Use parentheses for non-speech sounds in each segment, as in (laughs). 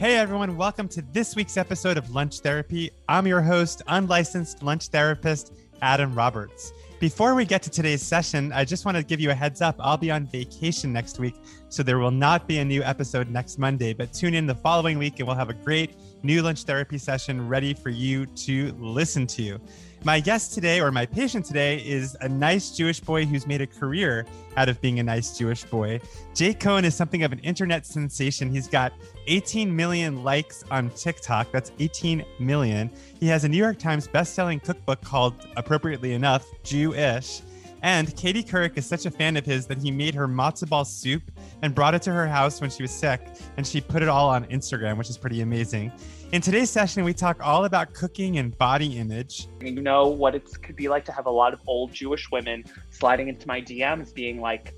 Hey everyone, welcome to this week's episode of Lunch Therapy. I'm your host, unlicensed lunch therapist, Adam Roberts. Before we get to today's session, I just want to give you a heads up. I'll be on vacation next week, so there will not be a new episode next Monday, but tune in the following week and we'll have a great new lunch therapy session ready for you to listen to. My guest today, or my patient today, is a nice Jewish boy who's made a career out of being a nice Jewish boy. Jake Cohen is something of an internet sensation. He's got 18 million likes on TikTok. That's 18 million. He has a New York Times best-selling cookbook called, appropriately enough, Jewish. And Katie Couric is such a fan of his that he made her matzo ball soup and brought it to her house when she was sick, and she put it all on Instagram, which is pretty amazing. In today's session, we talk all about cooking and body image. You know what it could be like to have a lot of old Jewish women sliding into my DMs being like,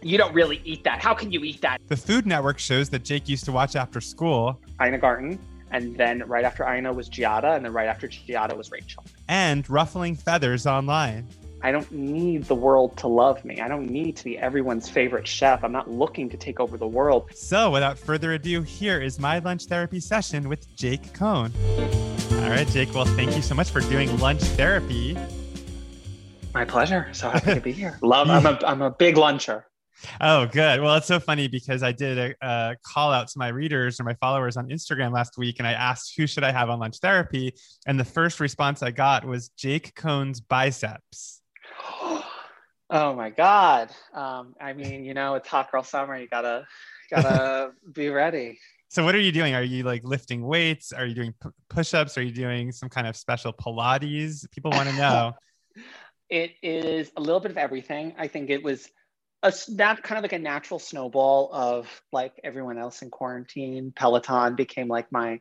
you don't really eat that. How can you eat that? The Food Network shows that Jake used to watch after school. Ina Garten, and then right after Ina was Giada, and then right after Giada was Rachael. And Ruffling Feathers online. I don't need the world to love me. I don't need to be everyone's favorite chef. I'm not looking to take over the world. So, without further ado, here is my lunch therapy session with Jake Cohen. All right, Jake. Well, thank you so much for doing lunch therapy. My pleasure. So happy to be here. (laughs) Love. I'm a I'm a big luncher. Oh, good. Well, it's so funny because I did a, a, call out to my readers or my followers on Instagram last week, and I asked who should I have on lunch therapy, and the first response I got was Jake Cohen's biceps. Oh my God. Um, I mean, you know, it's hot girl summer. You gotta, gotta (laughs) be ready. So what are you doing? Are you like lifting weights? Are you doing p- push-ups? Are you doing some kind of special Pilates? People want to know. (laughs) it is a little bit of everything. I think it was a that kind of like a natural snowball of like everyone else in quarantine. Peloton became like my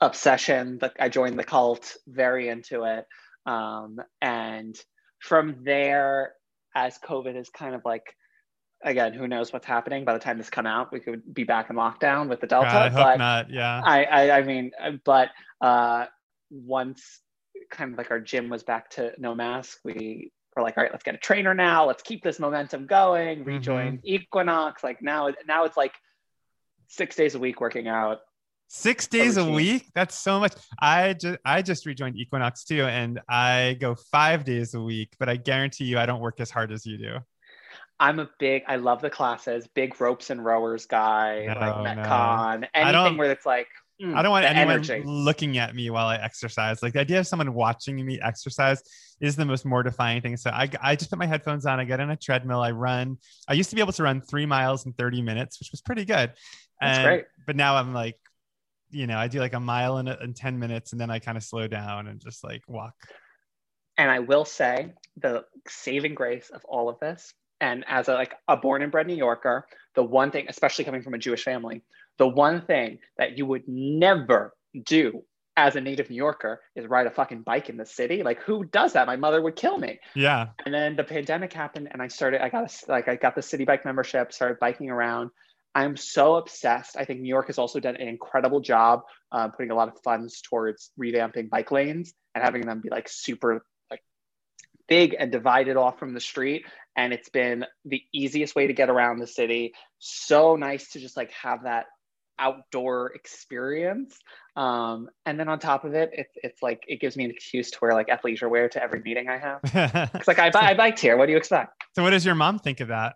obsession. Like I joined the cult, very into it. Um, and from there, as COVID is kind of like again, who knows what's happening by the time this come out, we could be back in lockdown with the Delta. God, I hope but not. Yeah. I, I, I mean, but uh, once kind of like our gym was back to no mask, we were like, all right, let's get a trainer now. Let's keep this momentum going. Rejoin mm-hmm. Equinox. Like now, now it's like six days a week working out. Six days a week? That's so much. I just I just rejoined Equinox too, and I go five days a week, but I guarantee you I don't work as hard as you do. I'm a big I love the classes, big ropes and rowers guy, no, like Metcon, no. anything where it's like mm, I don't want anyone energy. looking at me while I exercise. Like the idea of someone watching me exercise is the most mortifying thing. So I, I just put my headphones on. I get on a treadmill. I run. I used to be able to run three miles in 30 minutes, which was pretty good. That's great. But now I'm like you know, I do like a mile in, in 10 minutes and then I kind of slow down and just like walk. And I will say the saving grace of all of this, and as a like a born and bred New Yorker, the one thing, especially coming from a Jewish family, the one thing that you would never do as a native New Yorker is ride a fucking bike in the city. Like who does that? My mother would kill me. Yeah. And then the pandemic happened and I started, I got a, like, I got the Citi Bike membership, started biking around. I'm so obsessed. I think New York has also done an incredible job uh, putting a lot of funds towards revamping bike lanes and having them be like super like big and divided off from the street. And it's been the easiest way to get around the city. So nice to just like have that outdoor experience. Um, and then on top of it, it's it's like it gives me an excuse to wear like athleisure wear to every meeting I have. (laughs) it's like I, I biked here. What do you expect? So what does your mom think of that?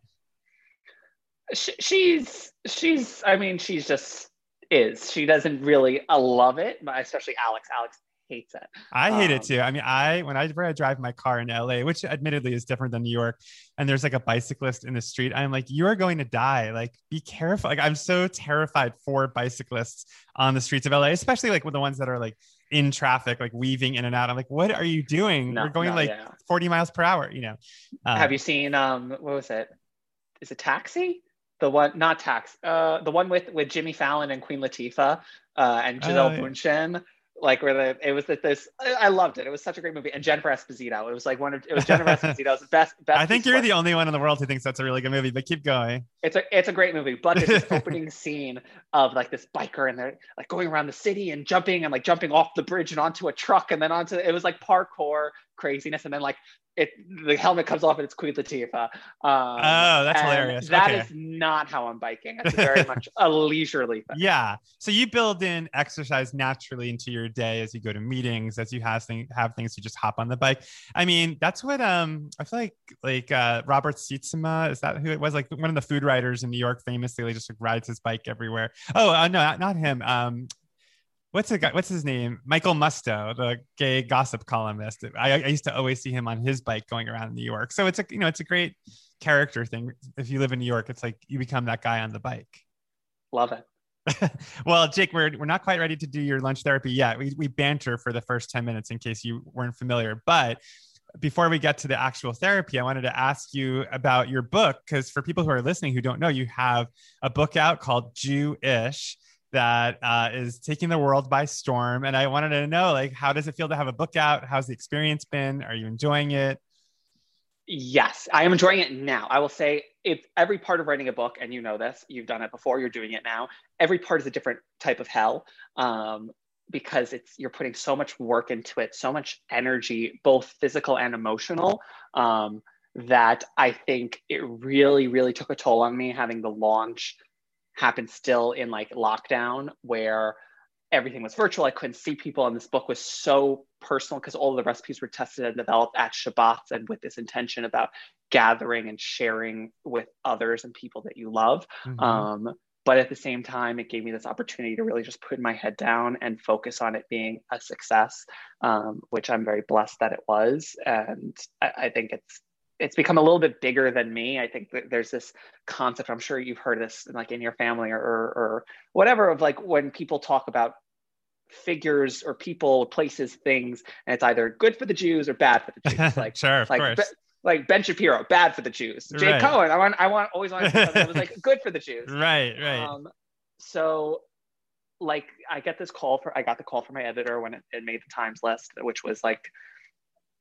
She's she's i mean she's just is she doesn't really uh, love it but especially alex alex hates it i hate um, it too i mean i when I, I drive my car in la which admittedly is different than new york and there's like a bicyclist in the street i'm like you are going to die like be careful like i'm so terrified for bicyclists on the streets of la especially like with the ones that are like in traffic, like weaving in and out. I'm like, what are you doing? No, We're going no, like yeah. 40 miles per hour, you know. Um, Have you seen um what was it? Is it taxi? The one not tax uh the one with with jimmy fallon and queen latifah uh and gisele oh, like where the it was that this I loved it. It was such a great movie. And Jennifer Esposito. It was like one of it was (laughs) Jennifer Esposito's best best. I think you're the only one in the world who thinks that's a really good movie, but keep going. It's a it's a great movie. But this (laughs) opening scene of like this biker and they're like going around the city and jumping and like jumping off the bridge and onto a truck and then onto it was like parkour craziness, and then like it the helmet comes off and it's Queen Latifah. Um, oh, that's hilarious. That okay. is not how I'm biking. It's (laughs) very much a leisurely thing. Yeah. So you build in exercise naturally into your day as you go to meetings, as you have things have things to just hop on the bike. I mean, that's what um I feel like like uh Robert Sietsema, is that who it was? Like one of the food writers in New York famously like, just like rides his bike everywhere. Oh uh, no, not him. Um what's the guy, what's his name? Michael Musto, the gay gossip columnist. I, I, used to always see him on his bike going around New York. So it's a you know it's a great character thing. If you live in New York, it's like you become that guy on the bike. Love it. (laughs) well, Jake, we're we're not quite ready to do your lunch therapy yet. We we banter for the first 10 minutes in case you weren't familiar. But before we get to the actual therapy, I wanted to ask you about your book because for people who are listening who don't know, you have a book out called Jew-ish that uh, is taking the world by storm. And I wanted to know, like, how does it feel to have a book out? How's the experience been? Are you enjoying it? Yes, I am enjoying it now. I will say if every part of writing a book, and you know this, you've done it before, you're doing it now. Every part is a different type of hell um, because it's you're putting so much work into it, so much energy, both physical and emotional. Um, that I think it really, really took a toll on me having the launch happened still in like lockdown where everything was virtual. I couldn't see people. And this book was so personal because all the recipes were tested and developed at Shabbat and with this intention about gathering and sharing with others and people that you love. Mm-hmm. Um, but at the same time, it gave me this opportunity to really just put my head down and focus on it being a success, um, which I'm very blessed that it was. And I, I think it's it's become a little bit bigger than me. I think that there's this concept. I'm sure you've heard this like in your family or, or, or whatever of like when people talk about figures or people, places, things, and it's either good for the Jews or bad for the Jews. (laughs) Like sure, like. Be, like Ben Shapiro, bad for the Jews. Jay right. Cohen, I want, I want always want to say something that was like (laughs) good for the Jews. Right, right. Um, so like I get this call for I got the call from my editor when it, it made the Times list, which was like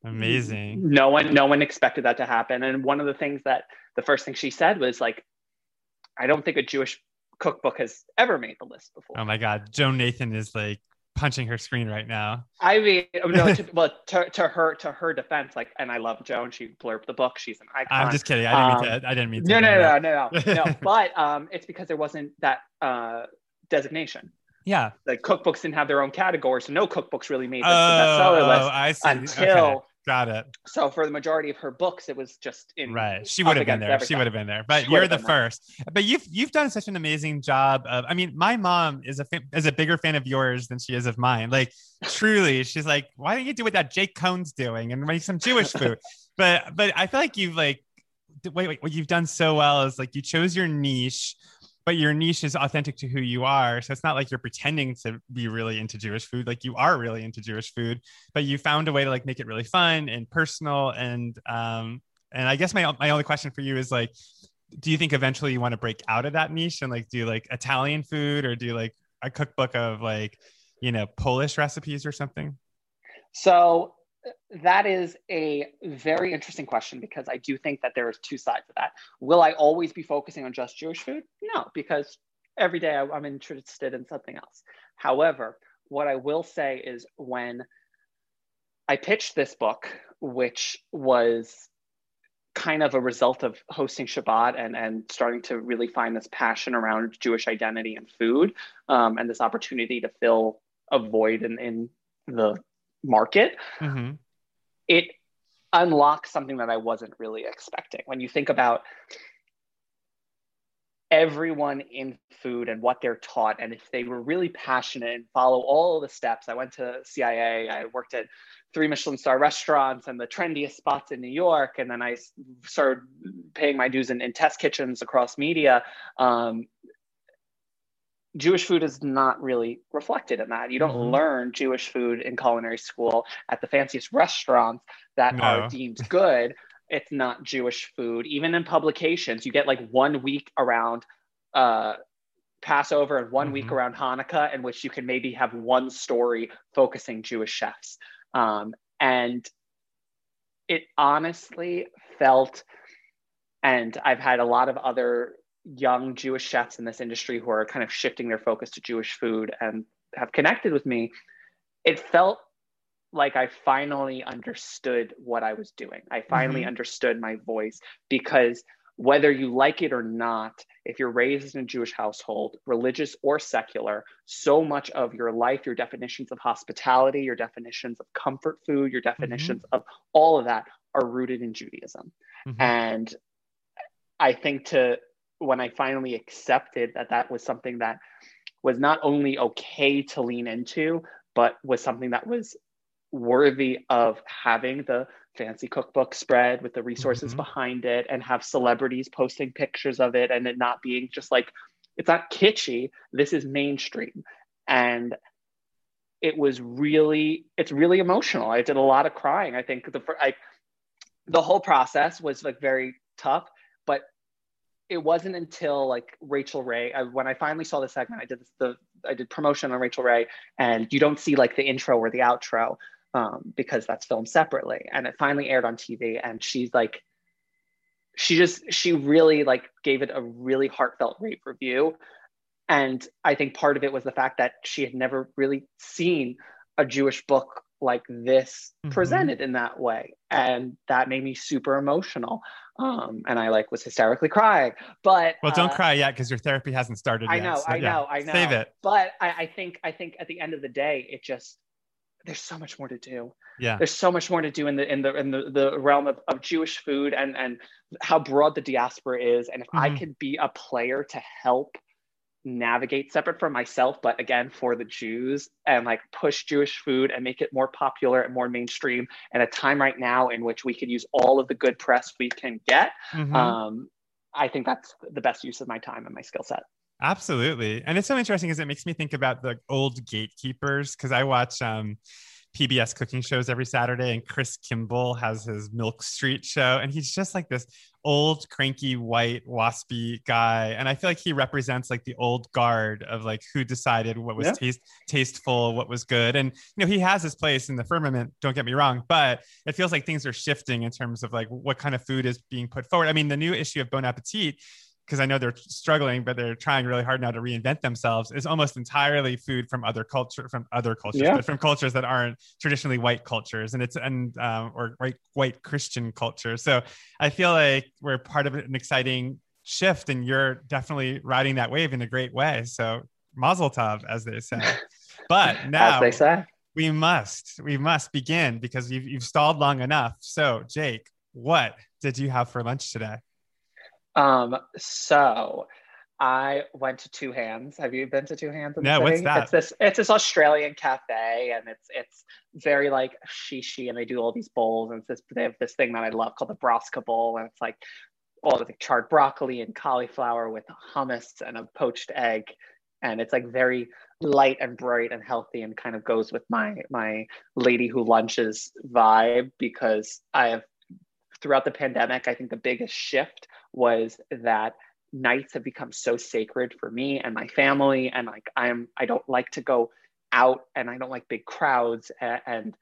Amazing. No one, no one expected that to happen. And one of the things that the first thing she said was like, I don't think a Jewish cookbook has ever made the list before. Oh my God. Joan Nathan is like punching her screen right now. I mean, (laughs) no, to, well, to, to her, to her defense, like, and I love Joan. She blurbed the book. She's an icon. I'm just kidding. I didn't um, mean to. I didn't mean to. No, no, no, no, no. (laughs) But um, it's because there wasn't that uh, designation. Yeah. Like cookbooks didn't have their own category, so no cookbooks really made the, oh, bestseller list I see. until. Got it. So for the majority of her books, it was just in right. She would have been there. Everything. She would have been there. But she you're the first. There. But you've you've done such an amazing job of. I mean, my mom is a is a bigger fan of yours than she is of mine. Like truly, she's like, why don't you do what that Jake Cohen's doing and make some Jewish food? (laughs) but but I feel like you've like wait wait what you've done so well is like you chose your niche but your niche is authentic to who you are. So it's not like you're pretending to be really into Jewish food. Like you are really into Jewish food, but you found a way to like make it really fun and personal. And um, and I guess my my only question for you is like, do you think eventually you want to break out of that niche and like do like Italian food or do like a cookbook of like, you know, Polish recipes or something? So that is a very interesting question because I do think that there is two sides of that. Will I always be focusing on just Jewish food? No, because every day I'm interested in something else. However, what I will say is when I pitched this book, which was kind of a result of hosting Shabbat and, and starting to really find this passion around Jewish identity and food um, and this opportunity to fill a void in, in the market, mm-hmm. It unlocks something that I wasn't really expecting. When you think about everyone in food and what they're taught, and if they were really passionate and follow all the steps, I went to CIA, I worked at three Michelin star restaurants and the trendiest spots in New York. And then I started paying my dues in, in test kitchens across media. Um, Jewish food is not really reflected in that. You don't mm-hmm. learn Jewish food in culinary school at the fanciest restaurants that no. are deemed good. It's not Jewish food. Even in publications, you get like one week around uh, Passover and one mm-hmm. week around Hanukkah, in which you can maybe have one story focusing Jewish chefs. Um, and it honestly felt, and I've had a lot of other young Jewish chefs in this industry who are kind of shifting their focus to Jewish food and have connected with me, it felt like I finally understood what I was doing. I finally mm-hmm. understood my voice because whether you like it or not, if you're raised in a Jewish household, religious or secular, so much of your life, your definitions of hospitality, your definitions of comfort food, your mm-hmm. definitions mm-hmm. of all of that are rooted in Judaism. Mm-hmm. And I think to when I finally accepted that that was something that was not only okay to lean into, but was something that was worthy of having the fancy cookbook spread with the resources mm-hmm. behind it and have celebrities posting pictures of it and it not being just like it's not kitschy. This is mainstream. And it was really it's really emotional. I did a lot of crying. I think the I, the whole process was like very tough but it wasn't until like Rachael Ray I, when I finally saw the segment I did this, the I did promotion on Rachael Ray and you don't see like the intro or the outro um, because that's filmed separately. And it finally aired on TV, and she's like, she just she really like gave it a really heartfelt rave review. And I think part of it was the fact that she had never really seen a Jewish book like this mm-hmm. presented in that way and that made me super emotional um and i like was hysterically crying but well don't uh, cry yet because your therapy hasn't started i yet, know so, i yeah. know i know save it but I, I think i think at the end of the day it just there's so much more to do. Yeah. There's so much more to do in the in the in the, the realm of, of Jewish food and and how broad the diaspora is. And if mm-hmm. I could be a player to help navigate separate from myself, but again for the Jews and like push Jewish food and make it more popular and more mainstream at a time right now in which we could use all of the good press we can get. Mm-hmm. Um, I think that's the best use of my time and my skill set. Absolutely. And it's so interesting because it makes me think about the old gatekeepers because I watch um, PBS cooking shows every Saturday and Chris Kimball has his Milk Street show and he's just like this old cranky white waspy guy and I feel like he represents like the old guard of like who decided what was yeah. taste tasteful, what was good and you know he has his place in the firmament, don't get me wrong, but it feels like things are shifting in terms of like what kind of food is being put forward. I mean, the new issue of Bon Appetit because I know they're struggling, but they're trying really hard now to reinvent themselves, is almost entirely food from other culture, from other cultures, yeah. but from cultures that aren't traditionally white cultures, and it's and um, or white white Christian culture. So I feel like we're part of an exciting shift, and you're definitely riding that wave in a great way. So Mazel Tov, as they say. (laughs) But now, as they say, we must we must begin because you've you've stalled long enough. So Jake, what did you have for lunch today? Um, so I went to Two Hands. Have you been to Two Hands? no, what's that? It's this. It's this Australian cafe, and it's it's very like shishi, and they do all these bowls, and it's this, they have this thing that I love called the Brassica bowl, and it's like all the charred broccoli and cauliflower with hummus and a poached egg, and it's like very light and bright and healthy, and kind of goes with my my lady who lunches vibe because I have throughout the pandemic, I think the biggest shift was that nights have become so sacred for me and my family. And like i'm i don't like to go out and i don't like big crowds. And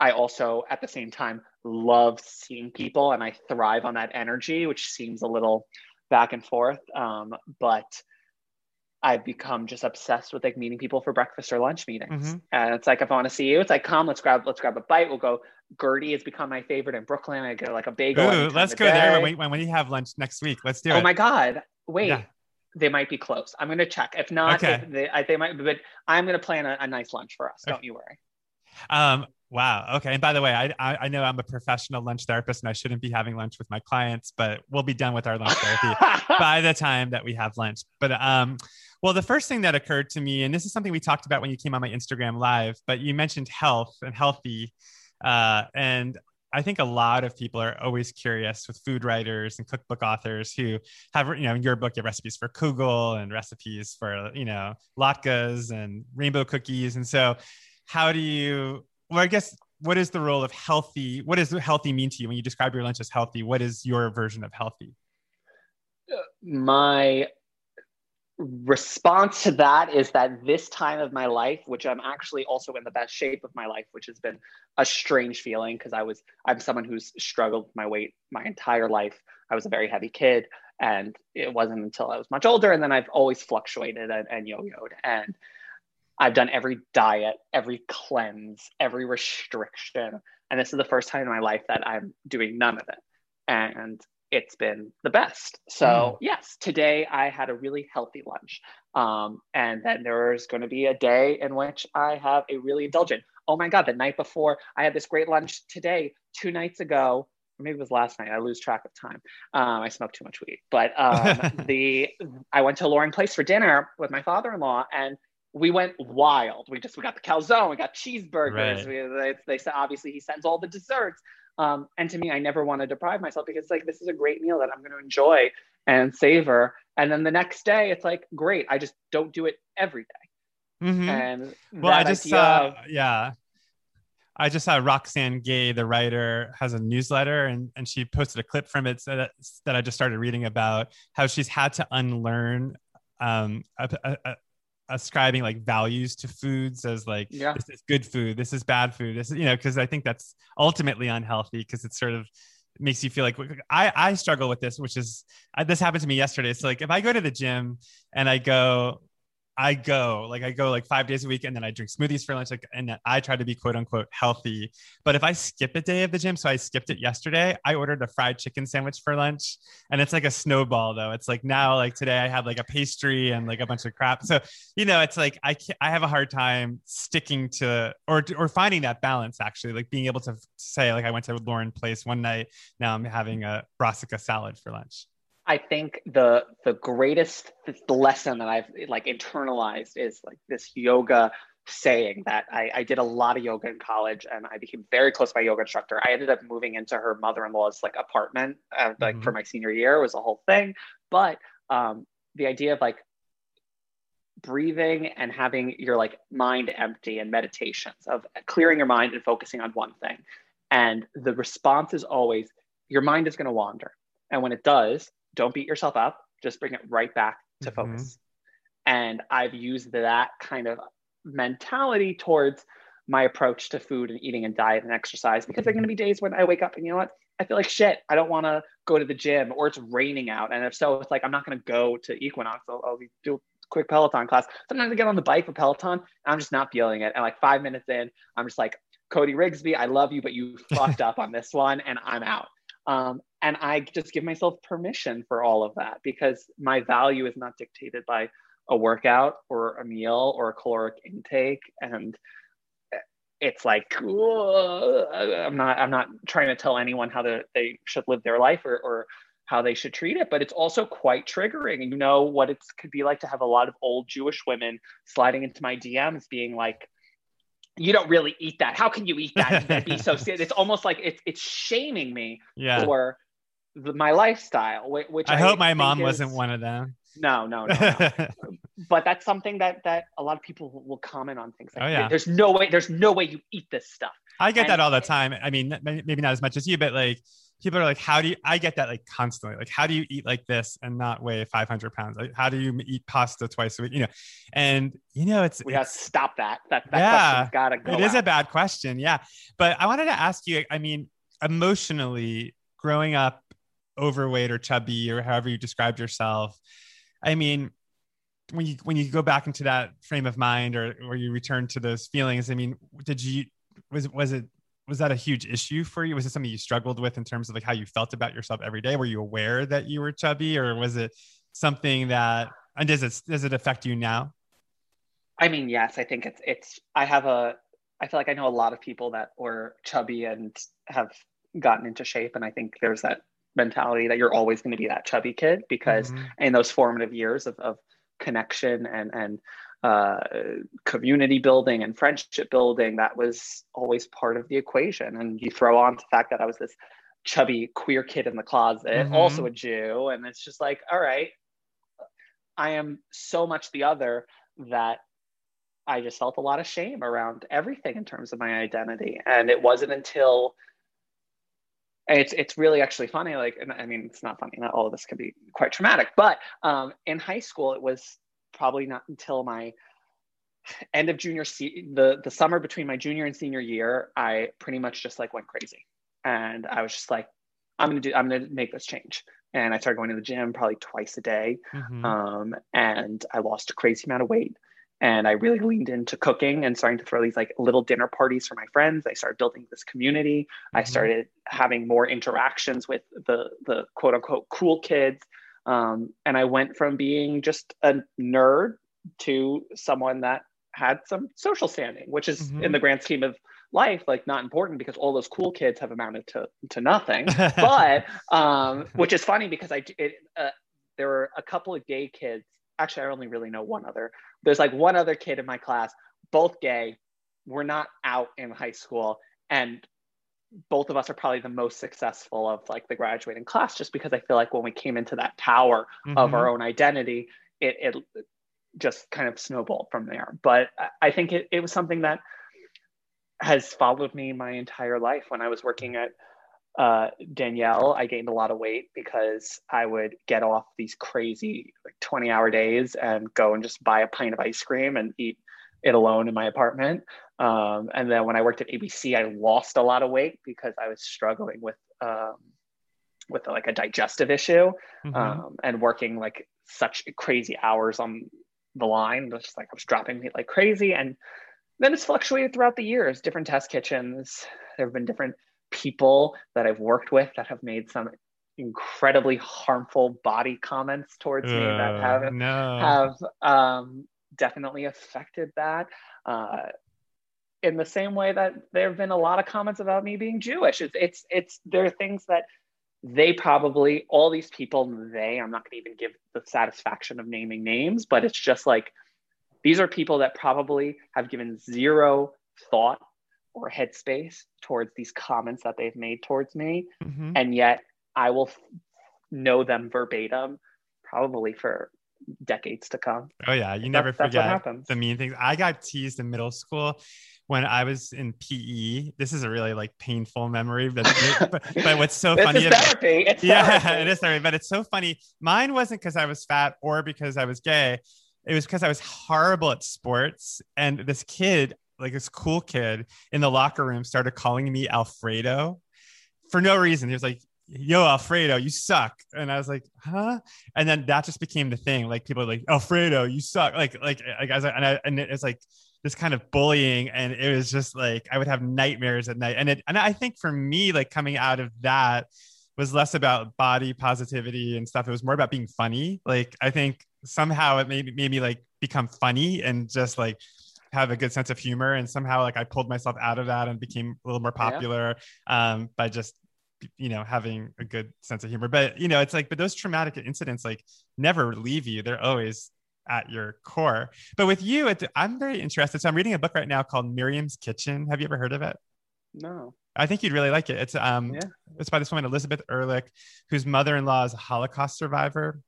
i also at the same time love seeing people and i thrive on that energy which seems a little back and forth. Um, but I've become just obsessed with like meeting people for breakfast or lunch meetings. Mm-hmm. And it's like if I want to see you, it's like come, let's grab let's grab a bite. We'll go. Gertie has become my favorite in Brooklyn. I get like a bagel. Ooh, let's go there when, when, when you have lunch next week. Let's do oh it. Oh my god! Wait, yeah. they might be close. I'm gonna check. If not, okay. they, they, they might. But I'm gonna plan a, a nice lunch for us. Okay. Don't you worry. Um, Wow. Okay. And by the way, I, I, I know I'm a professional lunch therapist and I shouldn't be having lunch with my clients, but we'll be done with our lunch therapy (laughs) by the time that we have lunch. But um, well, the first thing that occurred to me, and this is something we talked about when you came on my Instagram live, but you mentioned health and healthy. Uh, and I think a lot of people are always curious with food writers and cookbook authors who have, you know, in your book, you have recipes for kugel and recipes for, you know, latkes and rainbow cookies. And so, how do you, well, I guess, what is the role of healthy? What does healthy mean to you when you describe your lunch as healthy? What is your version of healthy? My response to that is that this time of my life which i'm actually also in the best shape of my life which has been a strange feeling because i was i'm someone who's struggled with my weight my entire life i was a very heavy kid and it wasn't until i was much older and then i've always fluctuated and, and yo-yoed and I've done every diet, every cleanse, every restriction. And this is the first time in my life that I'm doing none of it. And it's been the best. So, mm. yes, today I had a really healthy lunch. Um, and then there's going to be a day in which I have a really indulgent. Oh my God, the night before, I had this great lunch today, two nights ago. Maybe it was last night. I lose track of time. Um, I smoked too much weed, but um, (laughs) the I went to Loring Place for dinner with my father-in-law, and we went wild. We just we got the calzone, we got cheeseburgers. Right. We, they, they said obviously he sends all the desserts. Um, and to me, I never want to deprive myself because like this is a great meal that I'm going to enjoy and savor. And then the next day, it's like great. I just don't do it every day. Mm-hmm. And well, I just saw of, yeah. I just saw Roxane Gay, the writer, has a newsletter and, and she posted a clip from it that, that I just started reading about how she's had to unlearn um, a, a, ascribing like values to foods as like yeah. this is good food this is bad food this is you know because i think that's ultimately unhealthy because it sort of makes you feel like i i struggle with this which is I, this happened to me yesterday so like if i go to the gym and i go I go like I go like five days a week, and then I drink smoothies for lunch. Like, and I try to be quote unquote healthy. But if I skip a day of the gym, so I skipped it yesterday. I ordered a fried chicken sandwich for lunch, and it's like a snowball though. It's like now like today I had like a pastry and like a bunch of crap. So you know, it's like I can't, I have a hard time sticking to or or finding that balance actually, like being able to say like I went to Loring Place one night. Now I'm having a brassica salad for lunch. I think the the greatest lesson that I've like internalized is like this yoga saying that I, I did a lot of yoga in college and I became very close to my yoga instructor. I ended up moving into her mother-in-law's like apartment uh, like mm-hmm. for my senior year was a whole thing. But um, the idea of like breathing and having your like mind empty and meditations of clearing your mind and focusing on one thing. And the response is always your mind is going to wander. And when it does, don't beat yourself up just bring it right back to mm-hmm. focus. And i've used that kind of mentality towards my approach to food and eating and diet and exercise because there are going to be days when i wake up and you know what? I feel like shit. I don't want to go to the gym or it's raining out. And if so it's like i'm not going to go to equinox. I'll, I'll do a quick peloton class. Sometimes i get on the bike for peloton and i'm just not feeling it. And like five minutes in i'm just like cody rigsby i love you but you (laughs) fucked up on this one and i'm out. Um, and I just give myself permission for all of that because my value is not dictated by a workout or a meal or a caloric intake. And it's like I'm not I'm not trying to tell anyone how to, they should live their life or, or how they should treat it, but it's also quite triggering. You know what it could be like to have a lot of old Jewish women sliding into my DMs being like, you don't really eat that. How can you eat that be so (laughs) It's almost like it's it's shaming me yeah. for the, my lifestyle. Which I, I hope my mom is, wasn't one of them. No, no, no. no. (laughs) but that's something that that a lot of people will comment on things like. Oh, yeah. There's no way. There's no way you eat this stuff. I get and, that all the time. I mean, maybe not as much as you, but like people are like, how do you, I get that like constantly, like, how do you eat like this and not weigh 500 pounds? Like, how do you eat pasta twice a week? You know, and you know, it's, we got to stop that. That, that yeah, gotta go. It out. a bad question. Yeah. But I wanted to ask you, I mean, emotionally growing up overweight or chubby or however you described yourself, I mean, when you when you go back into that frame of mind or or you return to those feelings, I mean, did you was was it was that a huge issue for you? Was it something you struggled with in terms of like how you felt about yourself every day? Were you aware that you were chubby, or was it something that and does it does it affect you now? I mean, yes, I think it's it's. I have a. I feel like I know a lot of people that were chubby and have gotten into shape, and I think there's that mentality that you're always going to be that chubby kid because mm-hmm. in those formative years of, of connection and and uh, community building and friendship building that was always part of the equation and you throw on the fact that i was this chubby queer kid in the closet mm-hmm. also a jew and it's just like all right i am so much the other that i just felt a lot of shame around everything in terms of my identity and it wasn't until it's it's really actually funny like i mean it's not funny not all of this can be quite traumatic but um, in high school it was probably not until my end of junior se- the the summer between my junior and senior year i pretty much just like went crazy. And i was just like i'm gonna do i'm gonna make this change. And i started going to the gym probably twice a day. Mm-hmm. um, and i lost a crazy amount of weight and I really leaned into cooking and starting to throw these like little dinner parties for my friends. I started building this community. Mm-hmm. I started having more interactions with the the quote unquote cool kids. Um, and I went from being just a nerd to someone that had some social standing, which is mm-hmm. in the grand scheme of life like not important because all those cool kids have amounted to to nothing. (laughs) but um, which is funny because I it, uh, there were a couple of gay kids. Actually, I only really know one other. There's like one other kid in my class, both gay. We're not out in high school, and both of us are probably the most successful of like the graduating class just because I feel like when we came into that power mm-hmm. of our own identity, it, it just kind of snowballed from there. But I think it, it was something that has followed me my entire life. When I was working at uh, Daniel, I gained a lot of weight because I would get off these crazy like 20 hour days and go and just buy a pint of ice cream and eat it alone in my apartment. Um, and then when I worked at ABC, I lost a lot of weight because I was struggling with um, with like a digestive issue mm-hmm. um, and working like such crazy hours on the line. Just like I was dropping meat like crazy, and then it's fluctuated throughout the years. Different test kitchens. There have been different people that I've worked with that have made some incredibly harmful body comments towards uh, me that have no. have um, definitely affected that. Uh, in the same way that there have been a lot of comments about me being Jewish. It's it's it's there are things that they probably all these people they I'm not going to even give the satisfaction of naming names, but it's just like these are people that probably have given zero thought or headspace towards these comments that they've made towards me, mm-hmm. and yet I will f- know them verbatim probably for decades to come. Oh yeah, you never forget the mean things. I got teased in middle school when I was in PE. This is a really like painful memory, but but, (laughs) but what's so funny? Is therapy. It's yeah, (laughs) therapy. it is therapy. But it's so funny. Mine wasn't because I was fat or because I was gay. It was because I was horrible at sports, and this kid, like this cool kid in the locker room, started calling me Alfredo for no reason. He was like, yo alfredo you suck. And i was like huh? And then that just became the thing. Like people like alfredo you suck. Like like like I, and, I, and it's like this kind of bullying and it was just like i would have nightmares at night. And it and i think for me like coming out of that was less about body positivity and stuff. It was more about being funny. Like i think somehow it made, made me like become funny and just like have a good sense of humor and somehow like i pulled myself out of that and became a little more popular yeah. um, by just you know having a good sense of humor. But you know it's like but those traumatic incidents like never leave you. They're always at your core. But with you it, i'm very interested. So i'm reading a book right now called miriam's kitchen. Have you ever heard of it? No. I think you'd really like it. It's um yeah. it's by this woman elizabeth ehrlich whose mother-in-law is a holocaust survivor.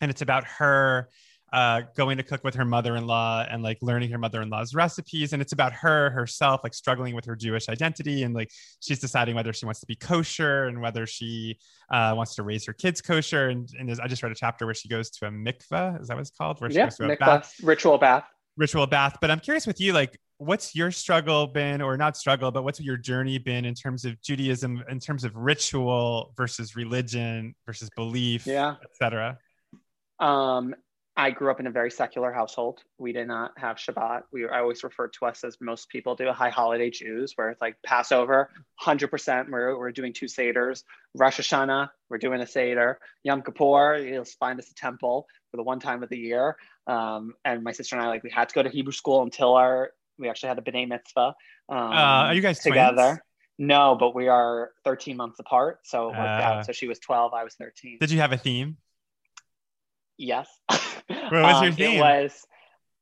And it's about her uh, going to cook with her mother-in-law and like learning her mother-in-law's recipes. And it's about her herself like struggling with her jewish identity and like she's deciding whether she wants to be kosher and whether she uh, wants to raise her kids kosher. And, and i just read a chapter where she goes to a mikveh is that what it's called? Where she yeah, goes to a mikveh, bath? ritual bath. Ritual bath. But i'm curious with you like what's your struggle been or not struggle but what's your journey been in terms of judaism in terms of ritual versus religion versus belief yeah. etc um I grew up in a very secular household. We did not have Shabbat. We I always refer to us as most people do, high holiday Jews, where it's like Passover, 100%, we're, we're doing two Seders. Rosh Hashanah, we're doing a Seder. Yom Kippur, you'll find us a temple for the one time of the year. Um, and my sister and I, like, we had to go to Hebrew school until our, we actually had a B'nai Mitzvah. Um, uh, are you guys together? Twins? No, but we are 13 months apart. So it worked uh, out. So she was 12, I was 13. Did you have a theme? Yes. (laughs) (laughs) What was um, your theme? It was.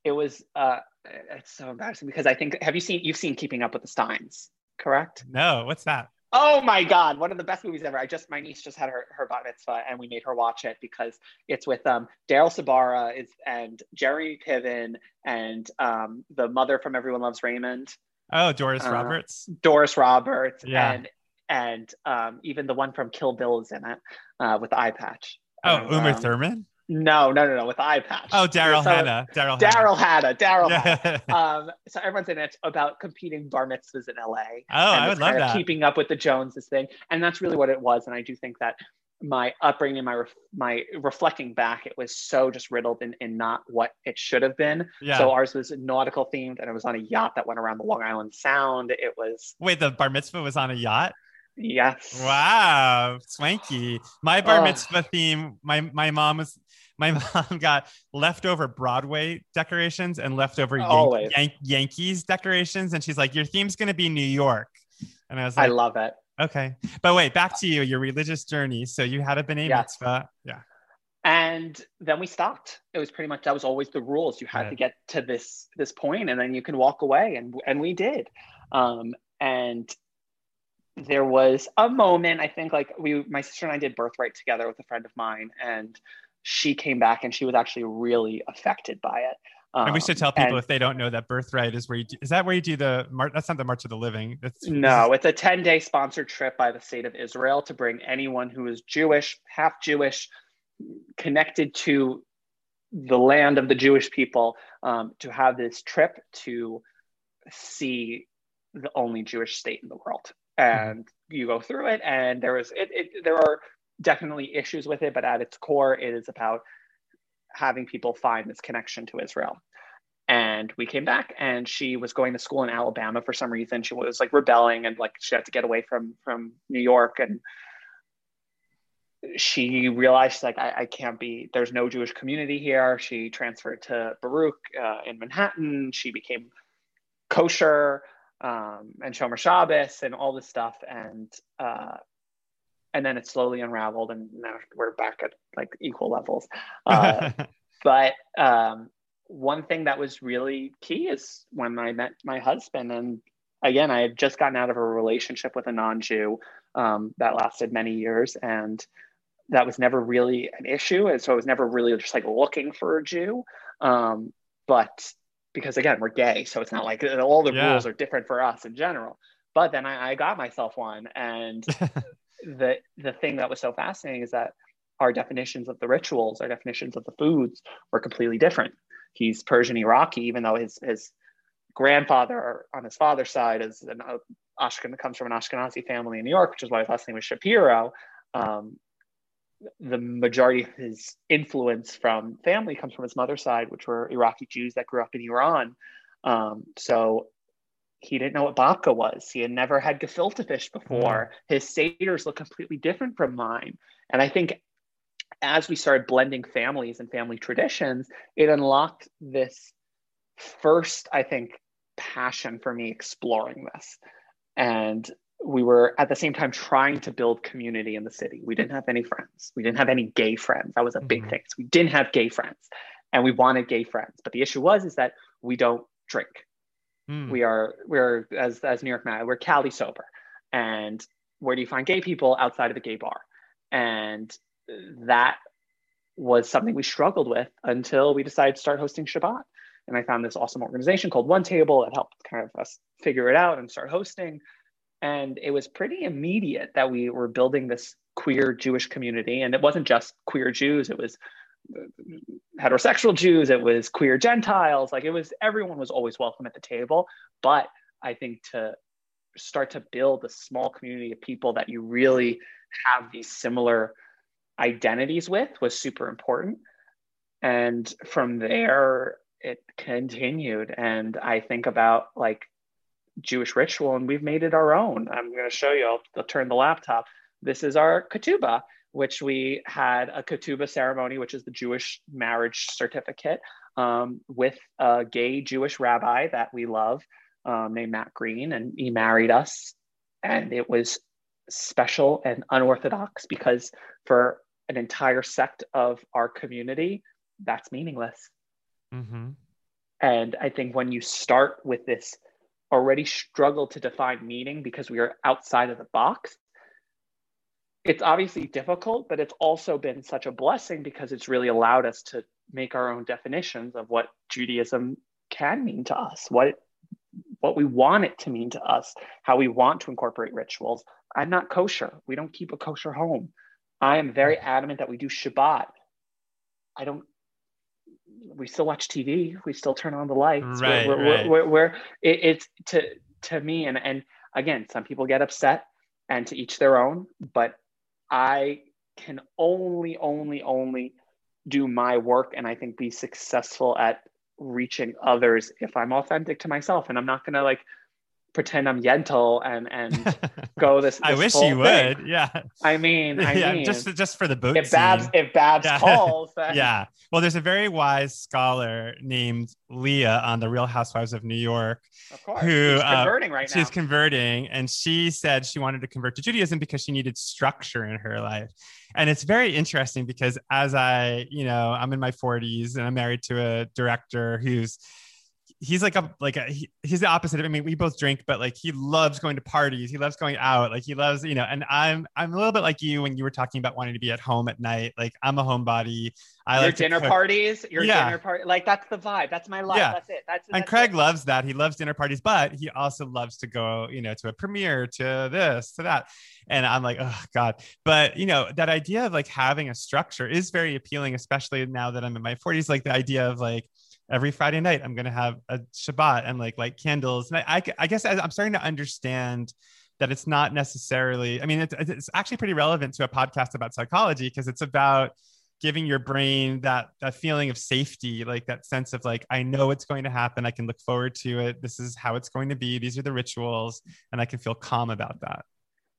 It was. Uh, it's so embarrassing because I think have you seen you've seen Keeping Up with the Steins, correct? No. What's that? Oh my God! One of the best movies ever. I just my niece just had her her bat mitzvah and we made her watch it because it's with um Daryl Sabara is and Jeremy Piven and um the mother from Everyone Loves Raymond. Oh, Doris uh, Roberts. Doris Roberts. Yeah. And and um, even the one from Kill Bill is in it uh, with the eye patch. Oh, Uma um, Thurman. No, no, no, no, with eye patch. Oh, Daryl so, Hannah. Daryl Daryl Hannah. Daryl yeah. (laughs) Um, so everyone's in it about competing bar mitzvahs in LA. Oh, I would love that. Keeping up with the Joneses thing. And that's really what it was. And I do think that my upbringing, my my reflecting back, it was so just riddled in, in not what it should have been. Yeah. So ours was nautical themed, and it was on a yacht that went around the Long Island Sound. It was wait, the bar mitzvah was on a yacht. Yes. Wow, swanky. My bar mitzvah theme. My my mom was. My (laughs) mom got leftover Broadway decorations and leftover Yan- Yan- Yankees decorations, and she's like, "Your theme's going to be New York." And I was like, "I love it." Okay. But wait, back to you, your religious journey. So you had a b'nai yeah. mitzvah. Yeah. And then we stopped. It was pretty much that was always the rules. You had right. to get to this this point and then you can walk away. And and we did. Um, and there was a moment, I think like we my sister and I did birthright together with a friend of mine, and she came back and she was actually really affected by it. Um, and we should tell people and, if they don't know that birthright is where you do, is that where you do the march? That's not the March of the Living. That's, no, it's a 10 day sponsored trip by the state of Israel to bring anyone who is Jewish, half Jewish, connected to the land of the Jewish people um, to have this trip to see the only Jewish state in the world. Mm-hmm. And you go through it, and there is it, it, there are definitely issues with it, but at its core, it is about having people find this connection to Israel. And we came back and she was going to school in Alabama for some reason. She was like rebelling and like she had to get away from from New York and she realized like I, I can't be there's no Jewish community here. She transferred to Baruch uh, in Manhattan. She became kosher um, and Shomer Shabbos and all this stuff. And uh, and then it slowly unraveled and now we're back at like equal levels. (laughs) Uh, but um, one thing that was really key is when i met my husband and again i had just gotten out of a relationship with a non-jew um, that lasted many years and that was never really an issue. And so i was never really just like looking for a jew. Um, but because again we're gay so it's not like all the yeah. rules are different for us in general but then I, I got myself one and (laughs) the the thing that was so fascinating is that our definitions of the rituals, our definitions of the foods were completely different. He's Persian Iraqi, even though his his grandfather on his father's side is an uh, Ashken comes from an Ashkenazi family in New York, which is why his last name was Shapiro. Um, the majority of his influence from family comes from his mother's side, which were Iraqi Jews that grew up in Iran. Um, so he didn't know what babka was. He had never had gefilte fish before. Mm. His seders look completely different from mine. And I think as we started blending families and family traditions, it unlocked this first, I think, passion for me exploring this. And we were at the same time trying to build community in the city. We didn't have any friends. We didn't have any gay friends. That was a big mm-hmm. thing. So we didn't have gay friends and we wanted gay friends. But the issue was is that we don't drink. Mm. We are we're as as New York Mag, we're Cali sober. And where do you find gay people outside of the gay bar? And that was something we struggled with until we decided to start hosting Shabbat. And I found this awesome organization called One Table that helped kind of us figure it out and start hosting. And it was pretty immediate that we were building this queer Jewish community. And it wasn't just queer Jews, it was uh, heterosexual Jews, it was queer Gentiles, like it was everyone was always welcome at the table. But I think to start to build a small community of people that you really have these similar identities with was super important. And from there, it continued. And I think about like Jewish ritual, and we've made it our own. I'm going to show you, I'll, I'll turn the laptop. This is our ketubah which we had a ketubah ceremony, which is the Jewish marriage certificate, um, with a gay Jewish rabbi that we love um, named Matt Green, and he married us. And it was special and unorthodox because for an entire sect of our community, that's meaningless. Mm-hmm. And I think when you start with this already struggle to define meaning because we are outside of the box, it's obviously difficult, but it's also been such a blessing because it's really allowed us to make our own definitions of what Judaism can mean to us, what what we want it to mean to us, how we want to incorporate rituals. I'm not kosher. We don't keep a kosher home. I am very adamant that we do Shabbat. I don't. We still watch TV. We still turn on the lights. Right, we're, right. We're, we're, we're it, it's to to me, and and again, some people get upset, and to each their own. But I can only, only, only do my work and I think be successful at reaching others if I'm authentic to myself. And I'm not gonna like pretend I'm Yentl and and (laughs) go this. this I wish you would. Yeah. I mean, (laughs) I yeah, mean, just just for the boat. if Babs scene. if Babs Yeah. (laughs) calls, then yeah. Well, there's a very wise scholar named Leah on the Real Housewives of New York. of course, Who, she's uh, converting right now. She's converting, and she said she wanted to convert to Judaism because she needed structure in her life. And it's very interesting because as I, you know, I'm in my 40s and I'm married to a director who's he's like a like a he, he's the opposite of I mean we both drink but like he loves going to parties he loves going out like he loves you know and I'm I'm a little bit like you when you were talking about wanting to be at home at night like I'm a homebody I your like dinner parties, your Yeah. dinner party, like that's the vibe. That's my life. Yeah. That's it. That's and that's Craig it. loves that. He loves dinner parties, but he also loves to go, you know, to a premiere, to this, to that. And I'm like, oh God. But you know, that idea of like having a structure is very appealing, especially now that I'm in my 40s. Like the idea of like every Friday night, I'm gonna have a Shabbat and like light candles. And I, I, I guess I'm starting to understand that it's not necessarily, I mean, it's, it's actually pretty relevant to a podcast about psychology because it's about giving your brain that that feeling of safety like that sense of like i know it's going to happen. I can look forward to it. This is how it's going to be. These are the rituals. And i can feel calm about that.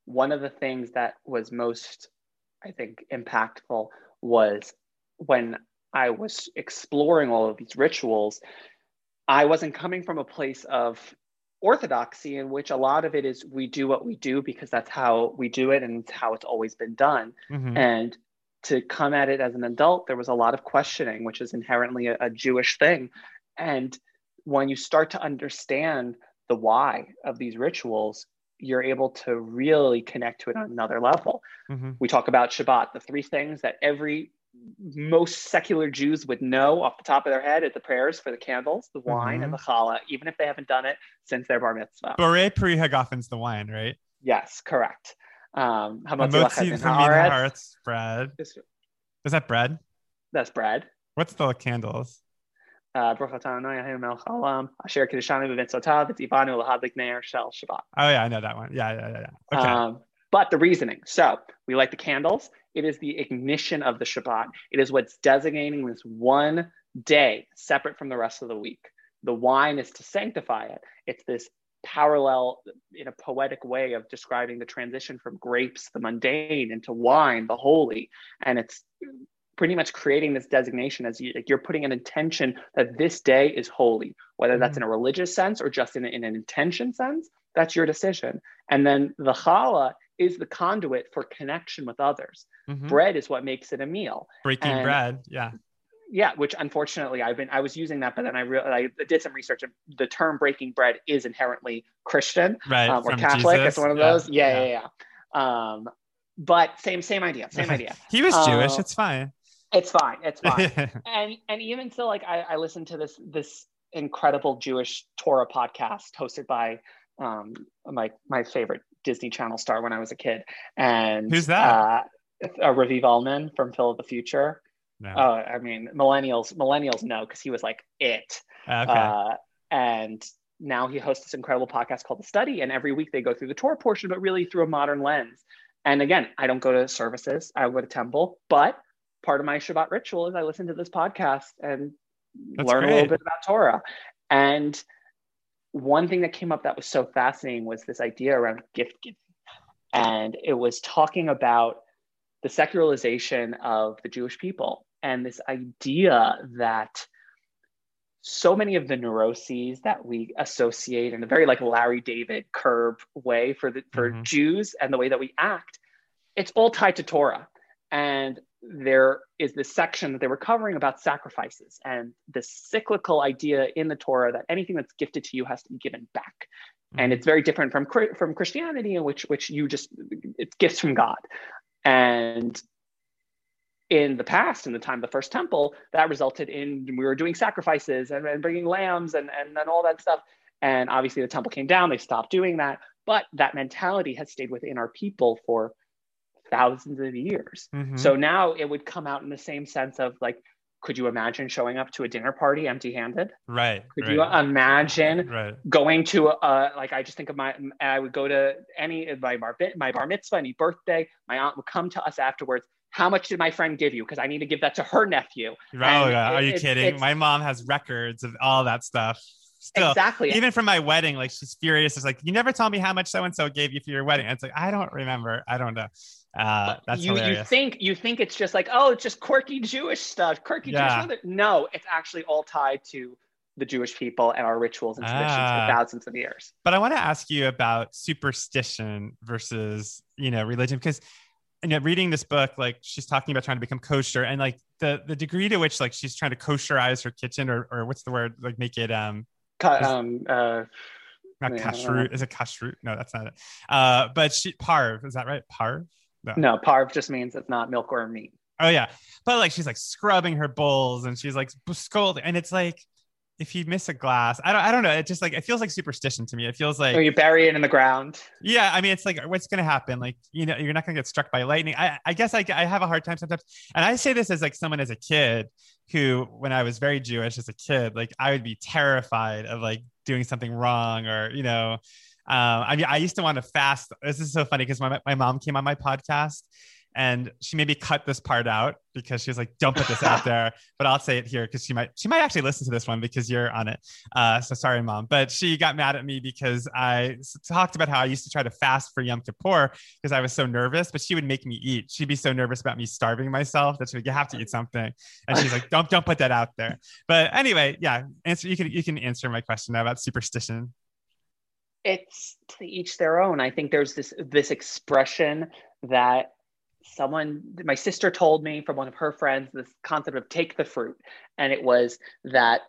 One of the things that was most, I think, impactful was when I was exploring all of these rituals, I wasn't coming from a place of orthodoxy in which a lot of it is we do what we do because that's how we do it and it's how it's always been done. Mhm. And to come at it as an adult, there was a lot of questioning, which is inherently a, a Jewish thing. And when you start to understand the why of these rituals, you're able to really connect to it on another level. Mhm. We talk about Shabbat, the three things that every most secular Jews would know off the top of their head is the prayers for the candles, the wine, and the challah, even if they haven't done it since their bar mitzvah. Borei Pri Hagafen's the wine, right? yes, correct. Um, Hamotzi Hamotzi lachet min from Min haaretz. Bread. This- Is that bread? That's bread. What's the candles? Uh, Baruch atah Adonai Eloheinu melech haolam, asher kiddushanu b'mitzvotav, v'tzivanu l'hadlik ner shel Shabbat. Oh yeah, I know that one. Yeah, yeah, yeah. yeah. Okay. Um, but the reasoning. So we light the candles. It is the ignition of the Shabbat. It is what's designating this one day separate from the rest of the week. The wine is to sanctify it. It's this parallel, in a poetic way, of describing the transition from grapes, the mundane, into wine, the holy. And it's pretty much creating this designation as you, like you're putting an intention that this day is holy, whether that's mm-hmm. in a religious sense or just in, in an intention sense. That's your decision. And then the challah is the conduit for connection with others. Mhm. Bread is what makes it a meal. Breaking and- bread. Yeah. Yeah, which unfortunately I've been I was using that, but then I realized I did some research and the term breaking bread is inherently Christian Right. um, or Catholic. Jesus. It's one of Yeah, those. Yeah, yeah, yeah. Um, but same same idea, same idea. (laughs) he was Jewish. Uh, it's fine. It's fine. It's fine. (laughs) and and even still, like I, I listened to this this incredible Jewish Torah podcast hosted by um my my favorite Disney Channel star when I was a kid. And Who's that? Uh, uh, Raviv Ullman from Phil of the Future. no. Oh, I mean, millennials millennials know because he was like it. okay. Uh, and now he hosts this incredible podcast called The Study. And every week they go through the Torah portion, but really through a modern lens. And again, I don't go to services, I go to temple, but part of my Shabbat ritual is I listen to this podcast and That's learn a little bit about Torah. And one thing that came up that was so fascinating was this idea around gift giving. And it was talking about the secularization of the Jewish people and this idea that so many of the neuroses that we associate in a very like Larry David Curb way for the for Mhm. Jews and the way that we act, it's all tied to Torah. And there is this section that they were covering about sacrifices and the cyclical idea in the Torah that anything that's gifted to you has to be given back. And Mhm. it's very different from from Christianity, in which which you just it's gifts from God. And in the past, in the time of the first temple, that resulted in we were doing sacrifices and, and bringing lambs and, and, and all that stuff. And obviously, the temple came down, they stopped doing that. But that mentality has stayed within our people for thousands of years. Mhm. So now it would come out in the same sense of like, could you imagine showing up to a dinner party empty handed? right. Could right. you imagine right. going to a like I just think of my I would go to any my bar my bar mitzvah, any birthday. My aunt would come to us afterwards, how much did my friend give you? Because I need to give that to her nephew. Oh. Are you it, kidding? My mom has records of all that stuff. Still, exactly. Even from my wedding, like she's furious. It's like, you never tell me how much so and so gave you for your wedding. And it's like, I don't remember. I don't know. Uh, that's you, hilarious. you think you think it's just like, oh, it's just quirky Jewish stuff, quirky yeah. Jewish. No, it's actually all tied to the Jewish people and our rituals and traditions ah. for thousands of years. But I want to ask you about superstition versus, you know, religion because you know, reading this book, like she's talking about trying to become kosher and like the the degree to which like she's trying to kosherize her kitchen or or what's the word, like make it um um uh not kashrut. Is it kashrut? No, that's not it. Uh, but she parv, is that right? Parv? No. no, parv just means it's not milk or meat. Oh yeah, but like she's like scrubbing her bowls and she's like scolding, and it's like if you miss a glass, I don't, I don't know. It just like it feels like superstition to me. It feels like or you bury it in the ground. Yeah, I mean, it's like what's going to happen? Like you know, you're not going to get struck by lightning. I, I guess I, I have a hard time sometimes, and I say this as like someone as a kid who, when I was very Jewish as a kid, like I would be terrified of like doing something wrong or you know. Um, I mean, I used to want to fast. This is so funny because my, my mom came on my podcast and she maybe cut this part out because she was like don't put this out (laughs) there but i'll say it here because she might she might actually listen to this one because you're on it. Uh, so sorry mom but she got mad at me because i talked about how i used to try to fast for yom kippur because i was so nervous but she would make me eat. She'd be so nervous about me starving myself that she'd like, you have to eat something. And she's like don't don't put that out there. But anyway yeah answer you can you can answer my question now about superstition it's to each their own. I think there's this this expression that someone my sister told me from one of her friends this concept of take the fruit. And it was that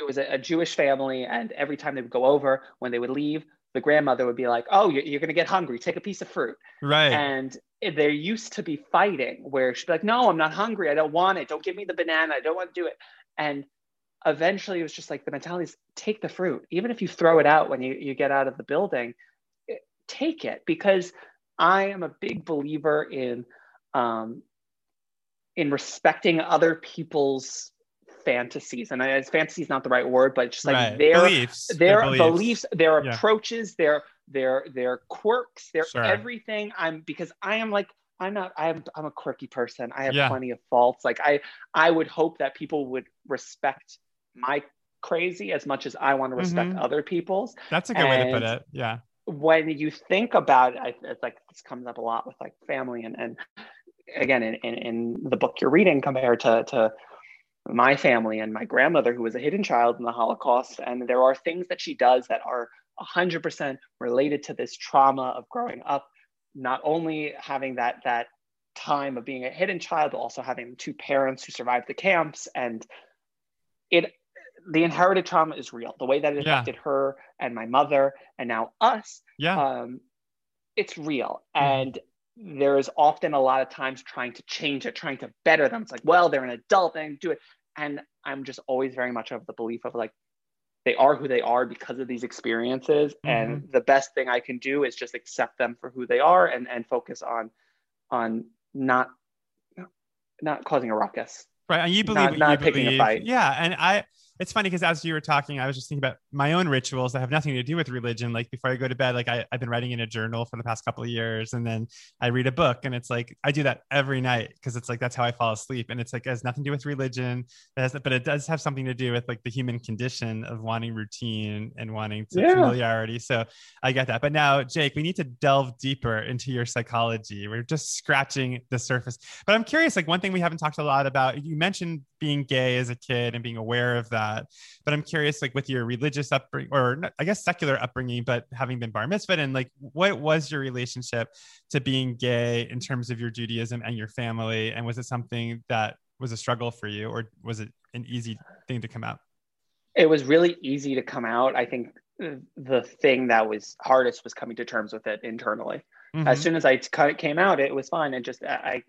it was a, a jewish family and every time they would go over when they would leave the grandmother would be like oh you're, you're going to get hungry. Take a piece of fruit. Right. And there used to be fighting where she'd be like no i'm not hungry. I don't want it. Don't give me the banana. I don't want to do it. And eventually it was just like the mentality is take the fruit even if you throw it out when you, you get out of the building take it because I am a big believer in um, in respecting other people's fantasies, and I, fantasy is not the right word, but just like right. their beliefs, their, their beliefs. beliefs. their yeah. approaches, their their their quirks, their sure. everything. I'm because I am like I'm not I'm I'm a quirky person. I have yeah. plenty of faults. Like I I would hope that people would respect my crazy as much as I want to respect mm-hmm. other people's. That's a good and, way to put it. Yeah when you think about it, it's like this comes up a lot with like family and and again in, in, in the book you're reading compared to to my family and my grandmother who was a hidden child in the Holocaust and there are things that she does that are 100% related to this trauma of growing up not only having that that time of being a hidden child but also having two parents who survived the camps and it the inherited trauma is real. The way that it affected her and my mother and now us, yeah, um, it's real. Mm-hmm. And there is often a lot of times trying to change it, trying to better them. It's like, well, they're an adult, and do it. And I'm just always very much of the belief of like, they are who they are because of these experiences. Mm-hmm. And the best thing I can do is just accept them for who they are and, and focus on on not not causing a ruckus. Right. And you believe not, not you picking believe. a fight. Yeah. And I it's funny because as you were talking, I was just thinking about my own rituals that have nothing to do with religion. Like before I go to bed, like I, have been writing in a journal for the past couple of years, and then I read a book, and it's like I do that every night because it's like that's how I fall asleep, and it's like it has nothing to do with religion, but it does have something to do with like the human condition of wanting routine and wanting to yeah. familiarity. So I get that. But now, Jake, we need to delve deeper into your psychology. We're just scratching the surface. But I'm curious, like one thing we haven't talked a lot about. You mentioned being gay as a kid and being aware of that. But I'm curious, like with your religious upbringing, or I guess secular upbringing, but having been bar mitzvah, and like what was your relationship to being gay in terms of your Judaism and your family? And was it something that was a struggle for you, or was it an easy thing to come out? It was really easy to come out. I think the thing that was hardest was coming to terms with it internally. Mm-hmm. As soon as I came out, it was fine. And just I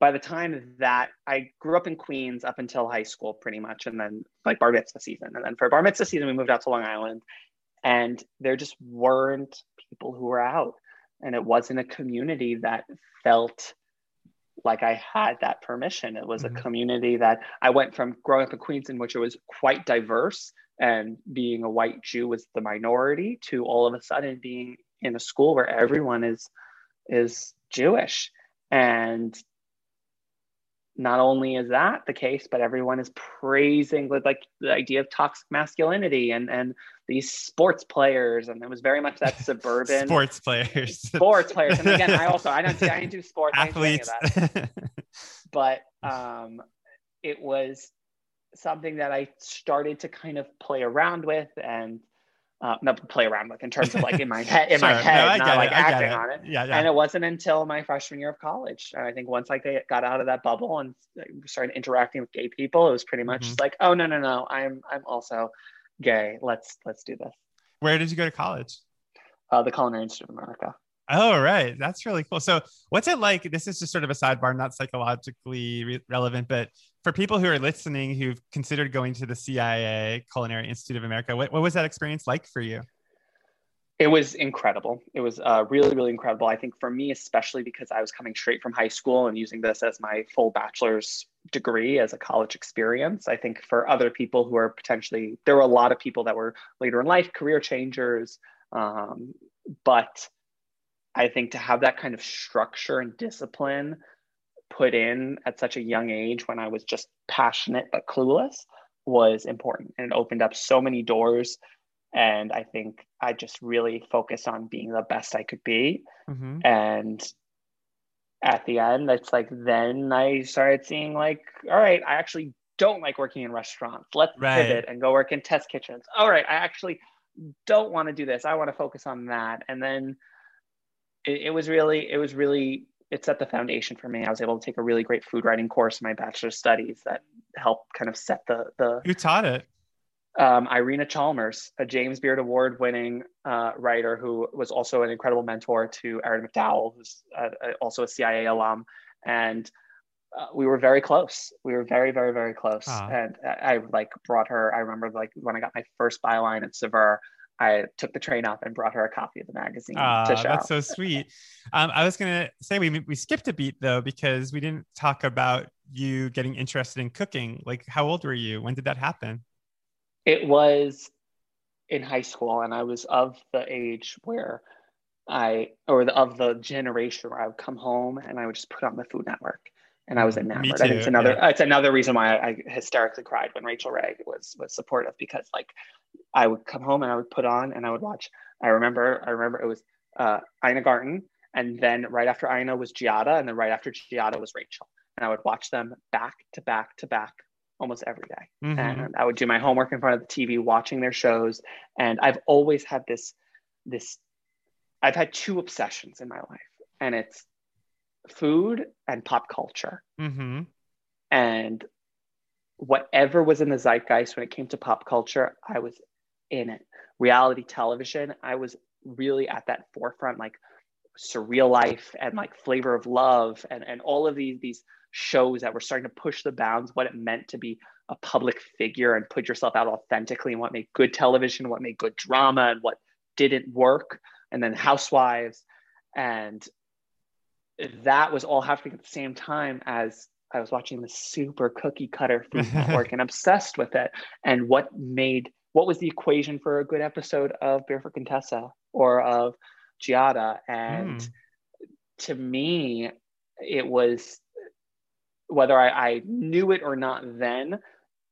by the time that I grew up in Queens up until high school, pretty much, and then like bar mitzvah season, and then for bar mitzvah season, we moved out to Long Island, and there just weren't people who were out, and it wasn't a community that felt like I had that permission. It was mm-hmm. a community that I went from growing up in Queens, in which it was quite diverse, and being a white Jew was the minority, to all of a sudden being in a school where everyone is is Jewish and not only is that the case, but everyone is praising like the idea of toxic masculinity and and these sports players, and it was very much that (laughs) suburban sports players, sports players. And again, I also I don't I didn't do sports, athletes, but (laughs) um, it was something that I started to kind of play around with and uh, play around with in terms of like in my (laughs) head, in sure. my head, no, not like it. acting it. on it. Yeah, yeah. And it wasn't until my freshman year of college, and I think once like I got out of that bubble and started interacting with gay people, it was pretty much mm-hmm. like, oh no, no, no, I'm I'm also gay. Let's let's do this. Where did you go to college? Uh, the Culinary Institute of America. Oh, right. That's really cool. So, what's it like? This is just sort of a sidebar, not psychologically re- relevant, but for people who are listening who've considered going to the CIA Culinary Institute of America, what, what was that experience like for you? It was incredible. It was uh, really, really incredible. I think for me, especially because I was coming straight from high school and using this as my full bachelor's degree as a college experience. I think for other people who are potentially, there were a lot of people that were later in life, career changers. Um, but I think to have that kind of structure and discipline put in at such a young age when I was just passionate but clueless was important. And it opened up so many doors. And I think I just really focused on being the best I could be. Mm-hmm. And at the end, it's like then I started seeing like, all right, I actually don't like working in restaurants. Let's right. pivot and go work in test kitchens. All right, I actually don't want to do this. I want to focus on that. And then it, it was really, it was really it set the foundation for me. I was able to take a really great food writing course in my bachelor's studies that helped kind of set the the. Who taught it? Um, Irena Chalmers, a James Beard Award winning uh, writer who was also an incredible mentor to Erin McDowell, who's uh, also a CIA alum. And uh, we were very close. We were very, very, very close. And I, I, like brought her, I remember like when I got my first byline at Saveur, I took the train up and brought her a copy of the magazine uh, to show. That's so sweet. Um, I was gonna say we we skipped a beat though because we didn't talk about you getting interested in cooking. Like, how old were you? When did that happen? It was in high school, and I was of the age where I, or the, of the generation where I would come home and I would just put on the Food Network, and I was enamored. Too, I think it's another, yeah. it's another reason why I, I hysterically cried when Rachael Ray was was supportive because like I would come home and I would put on and I would watch. I remember, I remember it was uh, Ina Garten, and then right after Ina was Giada, and then right after Giada was Rachael, and I would watch them back to back to back almost every day. Mm-hmm. And I would do my homework in front of the TV, watching their shows. And I've always had this, this. I've had two obsessions in my life, and it's food and pop culture. Mm-hmm. And whatever was in the zeitgeist when it came to pop culture, I was in it. Reality television, I was really at that forefront, like surreal life and like flavor of love and, and all of these these shows that were starting to push the bounds what it meant to be a public figure and put yourself out authentically and what made good television, what made good drama and what didn't work. And then housewives. And that was all happening at the same time as I was watching the super cookie cutter Food (laughs) Network and obsessed with it. And what made what was the equation for a good episode of Barefoot Contessa or of Giada? And mm. to me, it was whether I, I knew it or not then,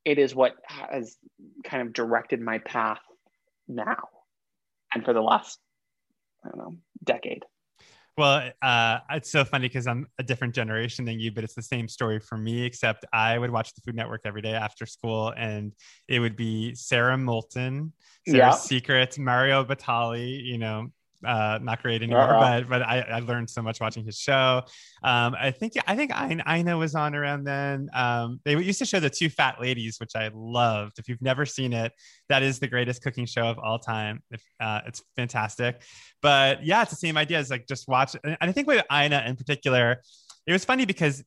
it is what has kind of directed my path now and for the last, I don't know, decade. Well, uh, it's so funny because I'm a different generation than you, but it's the same story for me, except I would watch the Food Network every day after school, and it would be Sara Moulton, Sara's yeah. Secret, Mario Batali, you know, uh, not great anymore, uh-huh. but but I, I, learned so much watching his show. Um, I think I think Ina was on around then. Um, they used to show the two fat ladies, which I loved. If you've never seen it, that is the greatest cooking show of all time. If, uh, it's fantastic. But yeah, it's the same idea. It's like just watch. And I think with Ina in particular, it was funny because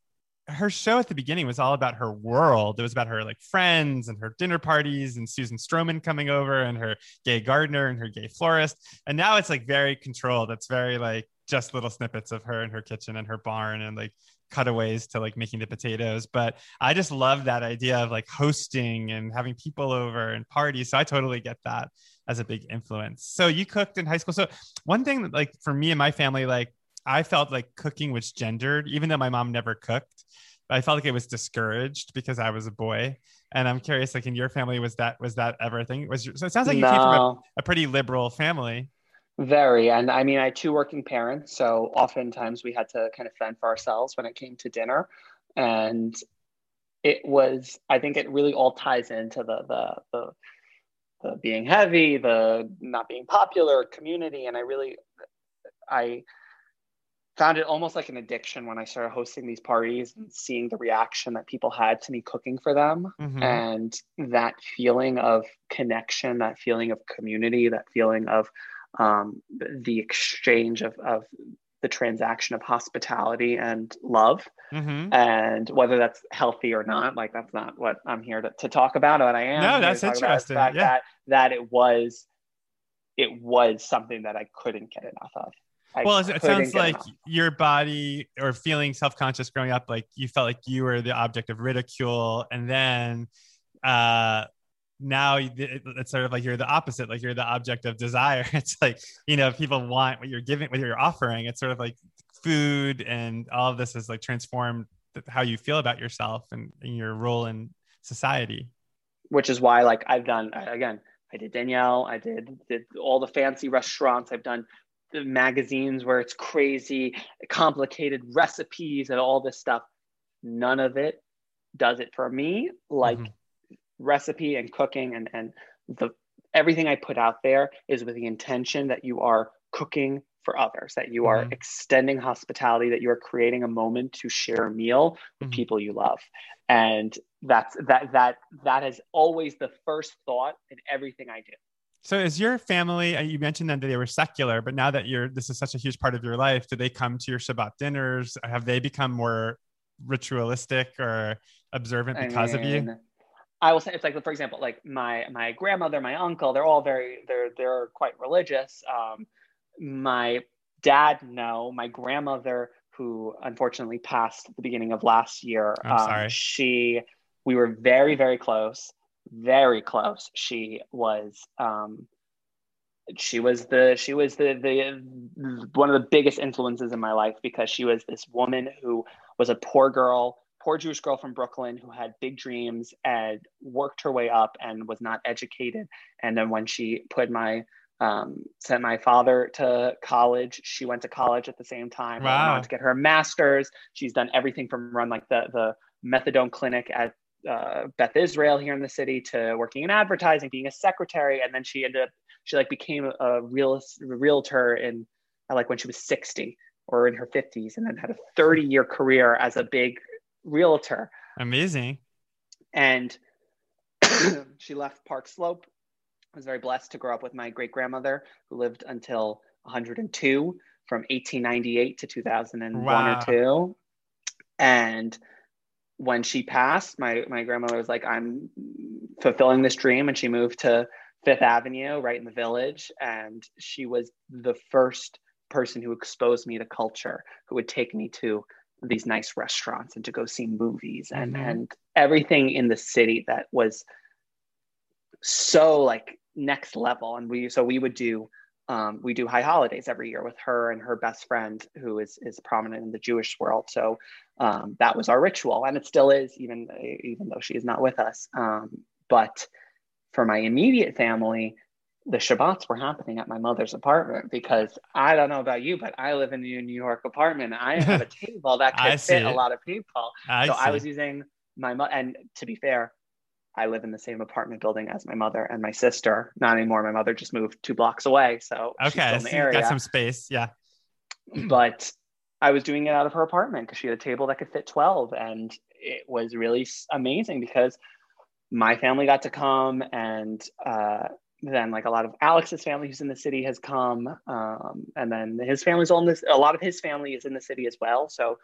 her show at the beginning was all about her world. It was about her like friends and her dinner parties and Susan Stroman coming over and her gay gardener and her gay florist. And now it's like very controlled. It's very like just little snippets of her in her kitchen and her barn and like cutaways to like making the potatoes. But I just love that idea of like hosting and having people over and parties. So I totally get that as a big influence. So you cooked in high school. So one thing that like for me and my family, like I felt like cooking was gendered, even though my mom never cooked. I felt like it was discouraged because I was a boy. And I'm curious, like in your family, was that was that ever a thing? Was your, so it sounds like you no. came from a, a pretty liberal family. Very. And I mean, I had two working parents. So oftentimes we had to kind of fend for ourselves when it came to dinner. And it was, I think it really all ties into the, the, the, the being heavy, the not being popular community. And I really, I found it almost like an addiction when I started hosting these parties and seeing the reaction that people had to me cooking for them. Mm-hmm. And that feeling of connection, that feeling of community, that feeling of, um, the exchange of, of the transaction of hospitality and love mm-hmm. and whether that's healthy or not like that's not what i'm here to, to talk about but i am no that's interesting yeah. that that it was it was something that i couldn't get enough of I well it sounds like your body or feeling self-conscious growing up like you felt like you were the object of ridicule and then uh now it's sort of like you're the opposite like you're the object of desire. (laughs) It's like you know people want what you're giving what you're offering. It's sort of like food and all of this has like transformed how you feel about yourself and, and your role in society. Which is why like i've done again i did Danielle, i did did all the fancy restaurants. I've done magazines where it's crazy complicated recipes and all this stuff none of it does it for me like mm-hmm recipe and cooking and and the everything I put out there is with the intention that you are cooking for others, that you are mm-hmm. extending hospitality, that you are creating a moment to share a meal with mm-hmm. people you love. And that's that that that is always the first thought in everything I do. So is your family, uh, you mentioned that they were secular, but now that you're this is such a huge part of your life, do they come to your Shabbat dinners? Have they become more ritualistic or observant because I mean, of you? I will say it's like for example, like my my grandmother, my uncle, they're all very they're they're quite religious. Um, my dad, no. My grandmother, who unfortunately passed at the beginning of last year, I'm um, sorry. she we were very very close, very close. She was um, she was the she was the the one of the biggest influences in my life because she was this woman who was a poor girl poor Jewish girl from Brooklyn who had big dreams and worked her way up and was not educated. And then when she put my um, sent my father to college, she went to college at the same time. Wow. Went to get her master's. She's done everything from run like the the methadone clinic at uh, Beth Israel here in the city to working in advertising, being a secretary, and then she ended up she like became a real realtor in like when she was 60 or in her 50s and then had a 30 year career as a big realtor. Amazing. And (coughs) she left Park Slope. I was very blessed to grow up with my great grandmother who lived until 102 from 1898 to 2001 wow. or two. And when she passed, my, my grandmother was like, I'm fulfilling this dream. And she moved to Fifth Avenue, right in the village. And she was the first person who exposed me to culture, who would take me to these nice restaurants and to go see movies and mm-hmm. and everything in the city that was so like next level and we so we would do um, we do high holidays every year with her and her best friend who is is prominent in the Jewish world. So um, that was our ritual, and it still is, even even though she is not with us. Um, but for my immediate family, the Shabbats were happening at my mother's apartment because I don't know about you, but I live in a New York apartment. I (laughs) have a table that could fit a lot of people. I so. I was using my mother, and to be fair, I live in the same apartment building as my mother and my sister. Not anymore. My mother just moved two blocks away, so okay, so got some space. Yeah, but I was doing it out of her apartment because she had a table that could fit twelve, and it was really amazing because my family got to come and uh, then like a lot of Alex's family who's in the city has come, um, and then his family's on this. A lot of his family is in the city as well. So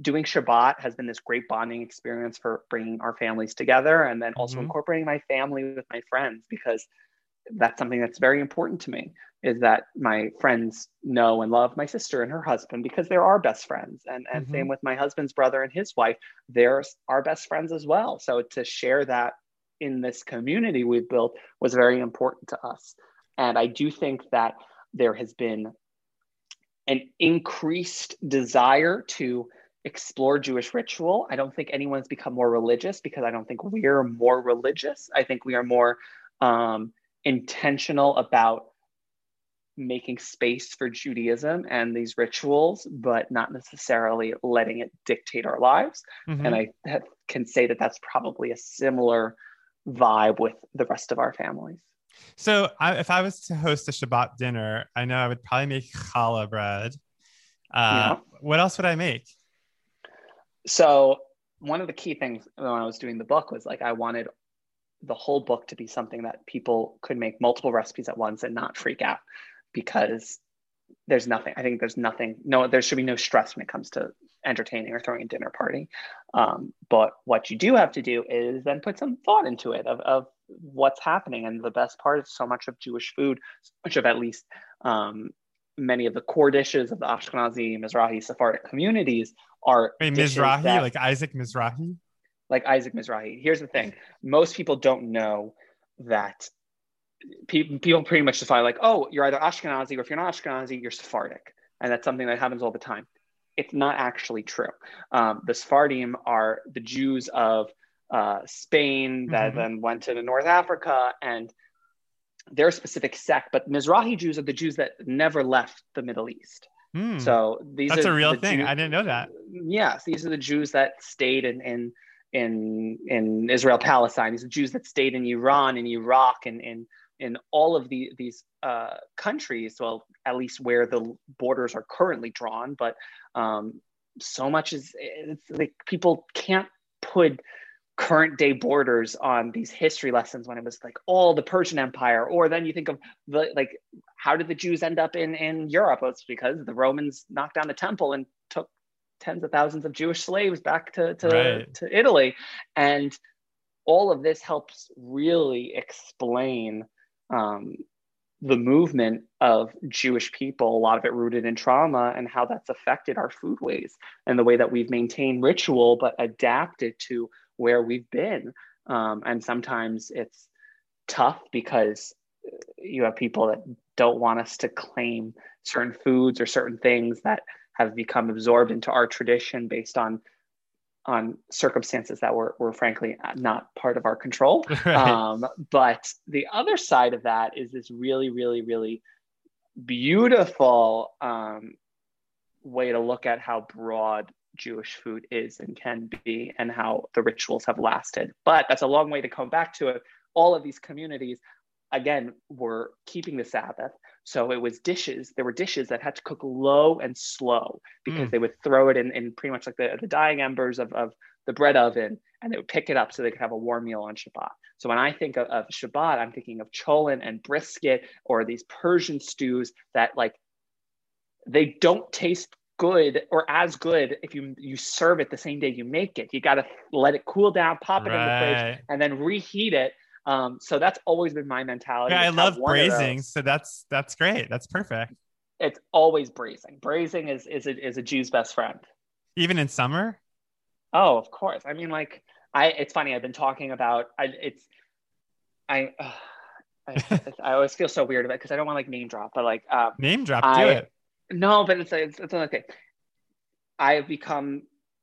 doing Shabbat has been this great bonding experience for bringing our families together, and then also mm-hmm. incorporating my family with my friends because that's something that's very important to me. Is that my friends know and love my sister and her husband because they're our best friends, and and mm-hmm. same with my husband's brother and his wife. They're our best friends as well. So to share that in this community we've built was very important to us. And I do think that there has been an increased desire to explore Jewish ritual. I don't think anyone's become more religious because I don't think we're more religious. I think we are more um, intentional about making space for Judaism and these rituals, but not necessarily letting it dictate our lives. Mm-hmm. And I have, can say that that's probably a similar vibe with the rest of our families. So, I, if I was to host a Shabbat dinner, I know I would probably make challah bread. Uh, yeah. What else would I make? So, one of the key things when I was doing the book was like I wanted the whole book to be something that people could make multiple recipes at once and not freak out because there's nothing. I think there's nothing. No, there should be no stress when it comes to entertaining or throwing a dinner party. Um, but what you do have to do is then put some thought into it of, of what's happening. And the best part is so much of Jewish food, so much of at least um, many of the core dishes of the Ashkenazi, Mizrahi, Sephardic communities are Wait, Mizrahi, that, like Isaac Mizrahi? Like Isaac Mizrahi. Here's the thing: most people don't know that people, people pretty much define like, oh, you're either Ashkenazi or if you're not Ashkenazi, you're Sephardic. And that's something that happens all the time. It's not actually true. Um, the Sephardim are the Jews of uh, Spain that mm-hmm. then went to the North Africa and they're a specific sect, but Mizrahi Jews are the Jews that never left the Middle East. Mm. So these that's a real thing. Jews, I didn't know that. Yes, these are the Jews that stayed in in in, in Israel, Palestine. These are Jews that stayed in Iran, in Iraq, and in in all of the, these uh, countries, well, at least where the borders are currently drawn, but um, so much is it's like people can't put current day borders on these history lessons when it was like all the Persian Empire, or then you think of the like how did the Jews end up in in Europe? Well, it's because the Romans knocked down the temple and took tens of thousands of Jewish slaves back to to, right. to Italy, and all of this helps really explain um, the movement of Jewish people, a lot of it rooted in trauma, and how that's affected our foodways and the way that we've maintained ritual but adapted to where we've been. Um, and sometimes it's tough because you have people that don't want us to claim certain foods or certain things that have become absorbed into our tradition based on on circumstances that were, were frankly not part of our control. (laughs) Right. Um, but the other side of that is this really, really, really beautiful um, way to look at how broad Jewish food is and can be, and how the rituals have lasted. But that's a long way to come back to it. All of these communities, again, were keeping the Sabbath. So it was dishes. There were dishes that had to cook low and slow because mm. they would throw it in, in pretty much like the, the dying embers of, of the bread oven and they would pick it up so they could have a warm meal on Shabbat. So when I think of, of Shabbat, I'm thinking of cholent and brisket or these Persian stews that like they don't taste good or as good if you you serve it the same day you make it. You got to let it cool down, pop it right. in the fridge, and then reheat it um, so that's always been my mentality. Yeah, I love braising. So that's that's great. That's perfect. It's always braising. Braising is is a, is a Jew's best friend. Even in summer. Oh, of course. I mean, like I. It's funny. I've been talking about. I. It's. I. (sighs) Uh, (laughs) I, I, always feel so weird about it because I don't want like name drop, but like um, name drop, I, do it. No, but it's it's, it's okay. I have become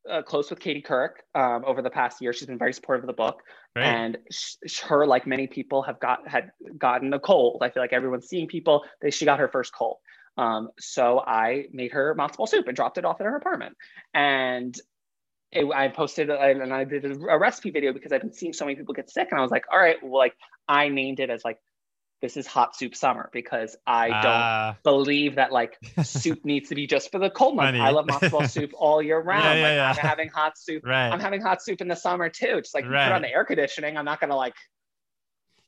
uh, close with Katie Couric um, over the past year. She's been very supportive of the book, right. and sh- her, like many people, have got had gotten a cold. I feel like everyone's seeing people. They, she got her first cold, um, so I made her matzo ball soup and dropped it off at her apartment. And it, I posted and I did a recipe video because I've been seeing so many people get sick, and I was like, all right, well, like I named it as like this is hot soup summer because I don't uh, believe that like soup (laughs) needs to be just for the cold months. I love ball (laughs) soup all year round. Yeah, yeah, like, yeah. I'm having hot soup. Right. I'm having hot soup in the summer too. Just like right. put on the air conditioning. I'm not gonna like.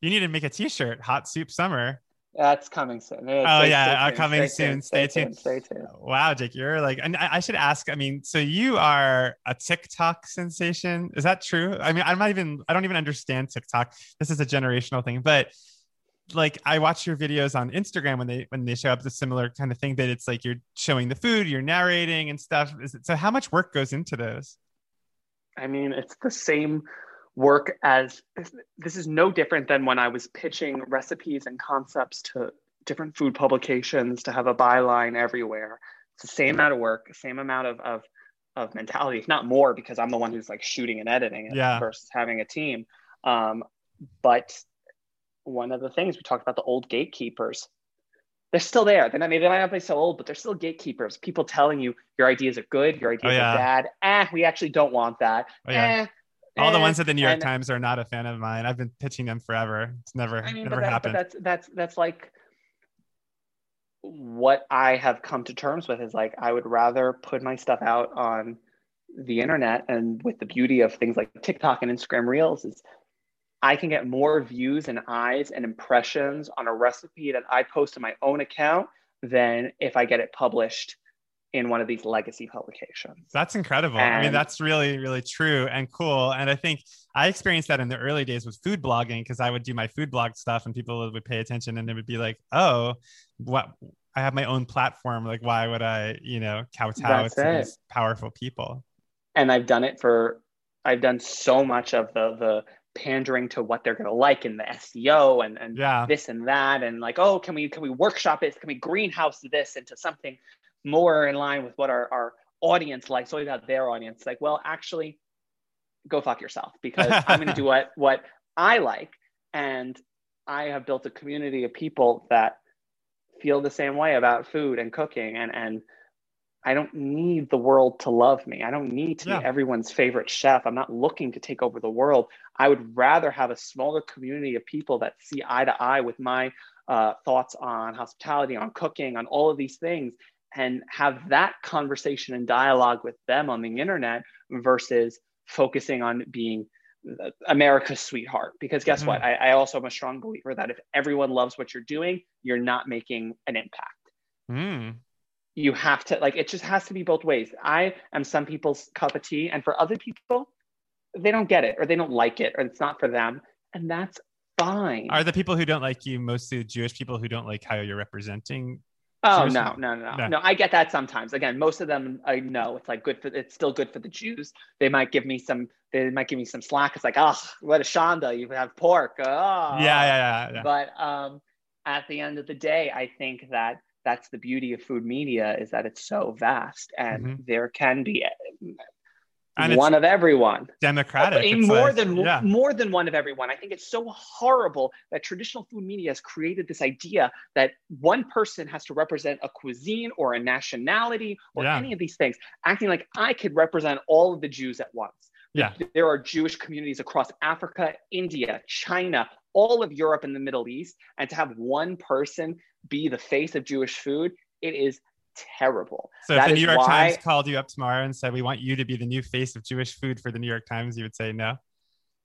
You need to make a T-shirt. Hot soup summer. That's coming soon. It's, oh yeah, uh, coming stay soon. Stay, stay, tuned. Stay tuned. Wow, Jake, you're like, and I, I should ask. I mean, so you are a TikTok sensation. Is that true? I mean, I'm not even. I don't even understand TikTok. This is a generational thing, but like I watch your videos on Instagram when they when they show up the similar kind of thing that it's like you're showing the food, you're narrating and stuff. It, so how much work goes into those? I mean, it's the same work as this is no different than when I was pitching recipes and concepts to different food publications to have a byline everywhere. It's the same amount of work, same amount of, of of mentality, if not more, because I'm the one who's like shooting and editing it Yeah. versus having a team. Um, but one of the things we talked about the old gatekeepers, they're still there. They're not, they might not be so old, but they're still gatekeepers. People telling you your ideas are good, your ideas Oh, yeah. are bad. Eh, we actually don't want that. Oh, yeah. Eh, All the eh. ones at the New York And- Times are not a fan of mine. I've been pitching them forever. It's never, I mean, never that, but happened. that's that's that's like what I have come to terms with is like I would rather put my stuff out on the internet and with the beauty of things like TikTok and Instagram Reels is I can get more views and eyes and impressions on a recipe that I post on my own account than if I get it published in one of these legacy publications. That's incredible. I mean, that's really, really true and cool. And I think I experienced that in the early days with food blogging because I would do my food blog stuff and people would pay attention and it would be like, oh, what? I have my own platform. Like, why would I, you know, kowtow That's to it. these powerful people? and I've done it for I've done so much of the the pandering to what they're gonna like in the SEO and and Yeah. this and that and like oh can we can we workshop it? Can we greenhouse this into something more in line with what our, our audience likes? So about their audience? Like well actually go fuck yourself because I'm gonna do (laughs) what what I like. And I have built a community of people that feel the same way about food and cooking and and I don't need the world to love me. I don't need to Yeah. be everyone's favorite chef. I'm not looking to take over the world. I would rather have a smaller community of people that see eye to eye with my uh, thoughts on hospitality, on cooking, on all of these things, and have that conversation and dialogue with them on the internet versus focusing on being uh, America's sweetheart. Because guess Mhm. what? I, I also am a strong believer that if everyone loves what you're doing, you're not making an impact Mm. You have to like it just has to be both ways i am some people's cup of tea and for other people they don't get it or they don't like it or it's not for them and that's fine Are the people who don't like you mostly Jewish people who don't like how you're representing? oh no no no no No. i get that sometimes again most of them i know it's like good for it's still good for the jews they might give me some they might give me some slack it's like oh what a shanda you have pork oh Yeah, yeah, yeah. yeah. but um, at the end of the day i think that that's the beauty of food media is that it's so vast and Mhm. there can be And one of everyone democratic. More like- than yeah. more than one of everyone i think it's so horrible that traditional food media has created this idea that one person has to represent a cuisine or a nationality or Yeah. any of these things acting like i could represent all of the jews at once Yeah. there are jewish communities across africa india china all of europe and the middle east and to have one person be the face of jewish food it is terrible So if the New York why- Times called you up tomorrow and said, "We want you to be the new face of Jewish food for the New York Times," you would say no.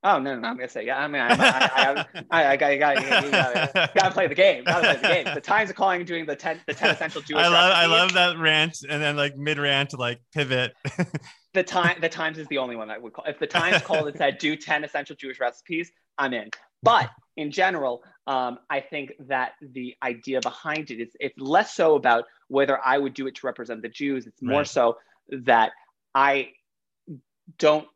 Oh no, no, I'm gonna say yeah. I mean, I, I, I, I, I got, you got, you got, got to play the game. Got to play the game. The Times are calling and doing the ten, the ten essential (laughs) Jewish. I love, I love that rant, and then like mid rant, like pivot. (laughs) the time. The Times is the only one that would call. If the Times called and said do ten essential Jewish recipes, I'm in. But in general, um, I think that the idea behind it is it's less so about whether I would do it to represent the Jews. It's more Right. so that I don't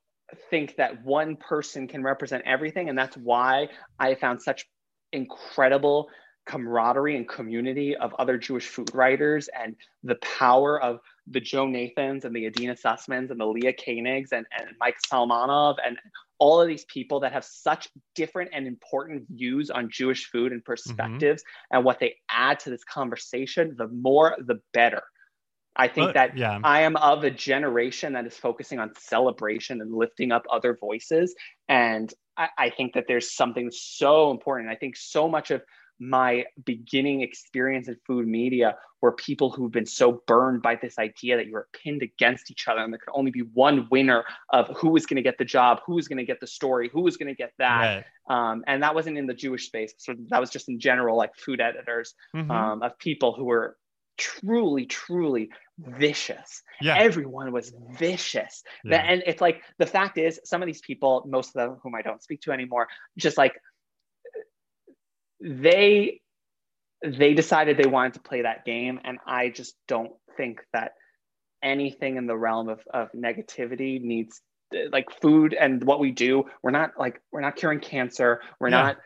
think that one person can represent everything, and that's why I found such incredible camaraderie and community of other Jewish food writers and the power of the Joan Nathans and the Adina Sussmans and the Leah Koenigs and, and Mike Solomonov and all of these people that have such different and important views on Jewish food and mm-hmm. perspectives and what they add to this conversation, the more the better. I think that yeah. I am of a generation that is focusing on celebration and lifting up other voices. And I, I think that there's something so important. I think so much of my beginning experience in food media were people who've been so burned by this idea that you were pinned against each other and there could only be one winner of who was going to get the job, who was going to get the story, who was going to get that. Right. Um, and that wasn't in the Jewish space. So that was just in general, like food editors Mhm. um, of people who were truly, truly vicious. yeah. Everyone was vicious. yeah. And it's like the fact is, some of these people, most of them whom I don't speak to anymore, just like they they decided they wanted to play that game, and I just don't think that anything in the realm of, of negativity needs like food and what we do we're not like we're not curing cancer we're Yeah. not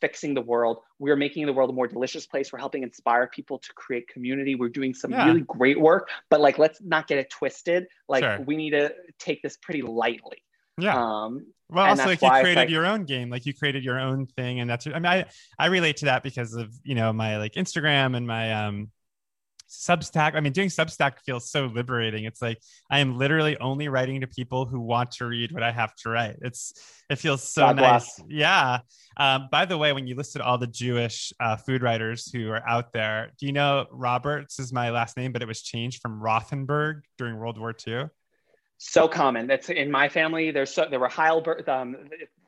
fixing the world. We're making the world a more delicious place. We're helping inspire people to create community. We're doing some Yeah. really great work, but like, let's not get it twisted. Like, Sure. we need to take this pretty lightly. Yeah. Um, Well, also like you created like- your own game, like you created your own thing, and that's. I mean, I I relate to that because of you know my like Instagram and my um Substack. I mean, doing Substack feels so liberating. It's like I am literally only writing to people who want to read what I have to write. It's it feels so God nice. bless. Yeah. Um, by the way, when you listed all the Jewish uh, food writers who are out there, do you know Roberts is my last name, but it was changed from Rothenberg during World War II? So common. That's in my family. There's so there were Heilberg. Um,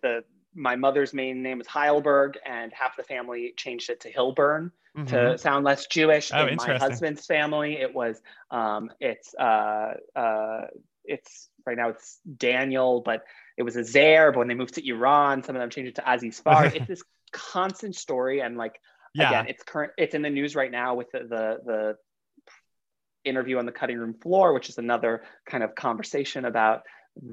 the my mother's main name was Heilberg, and half the family changed it to Hilburn Mhm. to sound less Jewish. Oh, in my husband's family, it was um, it's uh, uh, it's right now it's Daniel, but it was a Zaire. But when they moved to Iran, some of them changed it to Aziz (laughs) Far. it's this constant story, and like yeah. again, it's current. It's in the news right now with the, the the interview on the cutting room floor, which is another kind of conversation about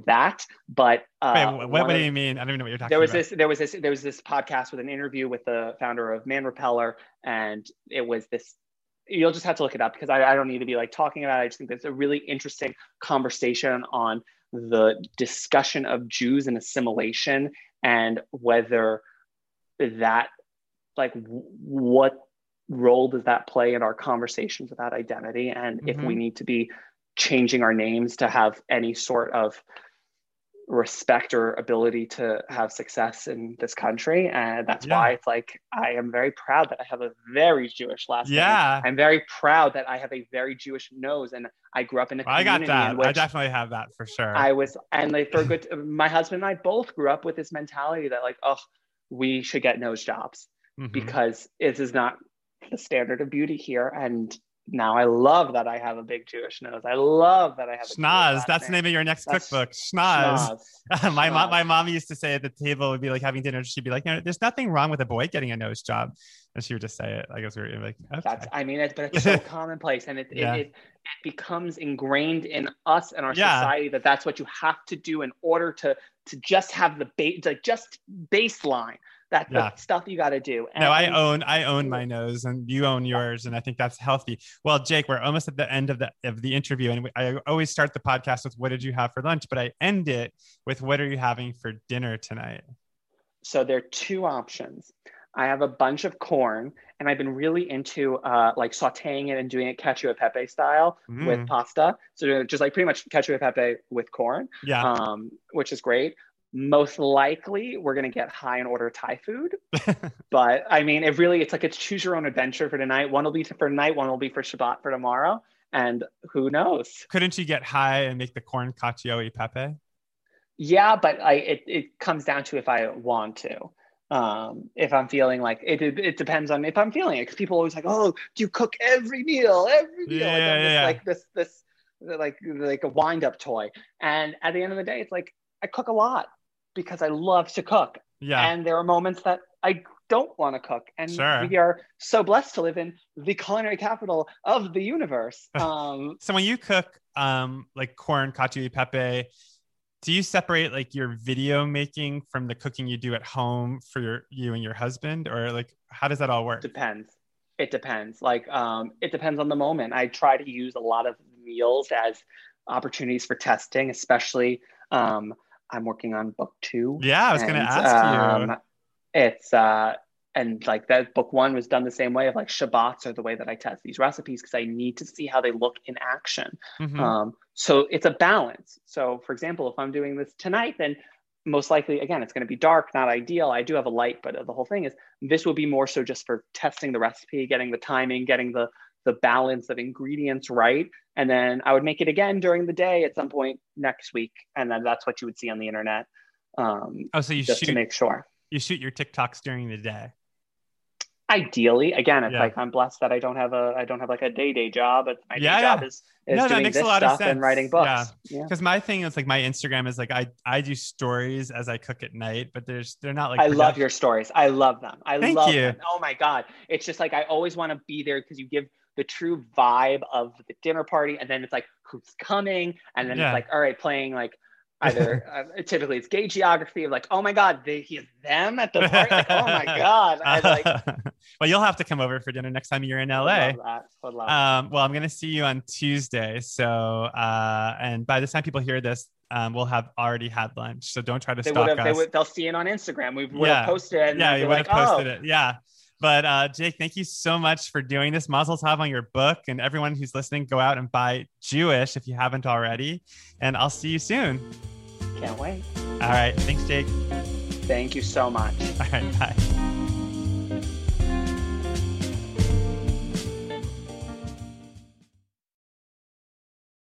that. But uh, Wait, what, what do of- you mean? I don't even know what you're talking there was about. this there was this there was this podcast with an interview with the founder of Man Repeller, and it was this. You'll just have to look it up because I, I don't need to be like talking about it. I just think it's a really interesting conversation on the discussion of Jews and assimilation and whether that like what role does that play in our conversations about identity and if we Mhm. need to be changing our names to have any sort of respect or ability to have success in this country and that's Yeah. why it's like i am very proud that i have a very jewish last name Yeah. i'm very proud that i have a very jewish nose and i grew up in a I community got that. I definitely have that for sure. I was, and like for (laughs) good, my husband and I both grew up with this mentality that like, oh, we should get nose jobs Mhm. because this is not the standard of beauty here. And now I love that I have a big Jewish nose. I love that I have a Jewish Schnoz. That's the name of your next That's- cookbook. Schnoz. Schnoz. (laughs) my mom, my mom used to say at the table would be like having dinner. She'd be like, "No, there's nothing wrong with a boy getting a nose job," and she would just say it. I guess we were like, "Okay." That's, I mean, it's but it's so (laughs) commonplace, and it, Yeah. it, it, it becomes ingrained in us and our Yeah. society that that's what you have to do in order to to just have the base, like just baseline. That's Yeah. the stuff you got to do. no, I own I own my nose, and you own yours, and I think that's healthy. Well, Jake, we're almost at the end of the of the interview, and we, I always start the podcast with "What did you have for lunch?" But I end it with "What are you having for dinner tonight?" So there are two options. I have a bunch of corn, and I've been really into uh, like sautéing it and doing it cacio e pepe style with Mm, pasta. So just like pretty much cacio e pepe with corn, yeah, um, which is great. Most likely, we're gonna get high and order Thai food. (laughs) But I mean, it really it's like it's choose your own adventure for tonight. One will be for tonight, one will be for Shabbat for tomorrow, and who knows? couldn't you get high and make the corn cacio e pepe? Yeah, but I it, it comes down to if I want to. Um, if I'm feeling like it, it, it depends on if I'm feeling it. Because people always like, oh, do you cook every meal, every meal? like, I'm Yeah, yeah. like this, this, like like a wind up toy. And at the end of the day, it's like I cook a lot because I love to cook. Yeah, And there are moments that I don't want to cook. And Sure. we are so blessed to live in the culinary capital of the universe. (laughs) Um, So when you cook um like corn cacio e pepe, do you separate like your video making from the cooking you do at home for your you and your husband or like how does that all work? depends. It depends. Like um, it depends on the moment. I try to use a lot of meals as opportunities for testing, especially um, I'm working on book two. Yeah, I was going to and, ask you. um, It's uh, and like that book one was done the same way of like Shabbats are the way that I test these recipes because I need to see how they look in action. Mhm. Um, so it's a balance. So, for example, if I'm doing this tonight, then most likely, again, it's going to be dark, not ideal. I do have a light, but the whole thing is this will be more so just for testing the recipe, getting the timing, getting the the balance of ingredients right, and then I would make it again during the day at some point next week, and then that's what you would see on the internet, um, oh, so you just to make sure. you shoot your TikToks during the day. Ideally, again, it's Yeah. like I'm blessed that I don't have a I don't have like a day day job. But my Yeah, day job yeah. is is No, that doing makes a this lot of sense. and writing books. Yeah. yeah. Because my thing is like my Instagram is like I I do stories as I cook at night, but there's they're not like I love your stories. I love them. I Thank love you. them. Oh my god. It's just like I always want to be there because you give the true vibe of the dinner party and then it's like who's coming and then Yeah. it's like all right playing like either (laughs) uh, typically it's gay geography of like oh my god they he them at the party? Like oh my (laughs) god I, like (laughs) well you'll have to come over for dinner next time you're in la would love would love um, well i'm gonna see you on tuesday so uh, and by the time people hear this um, we'll have already had lunch so don't try to they have, us. they they'll see it on instagram. We would Yeah. have posted it and yeah you would like, have posted oh. it. Yeah but uh, Jake, thank you so much for doing this. Mazel tov on your book, and everyone who's listening, go out and buy Jew-ish if you haven't already. And I'll see you soon. can't wait All right, thanks, Jake. thank you so much All right, bye.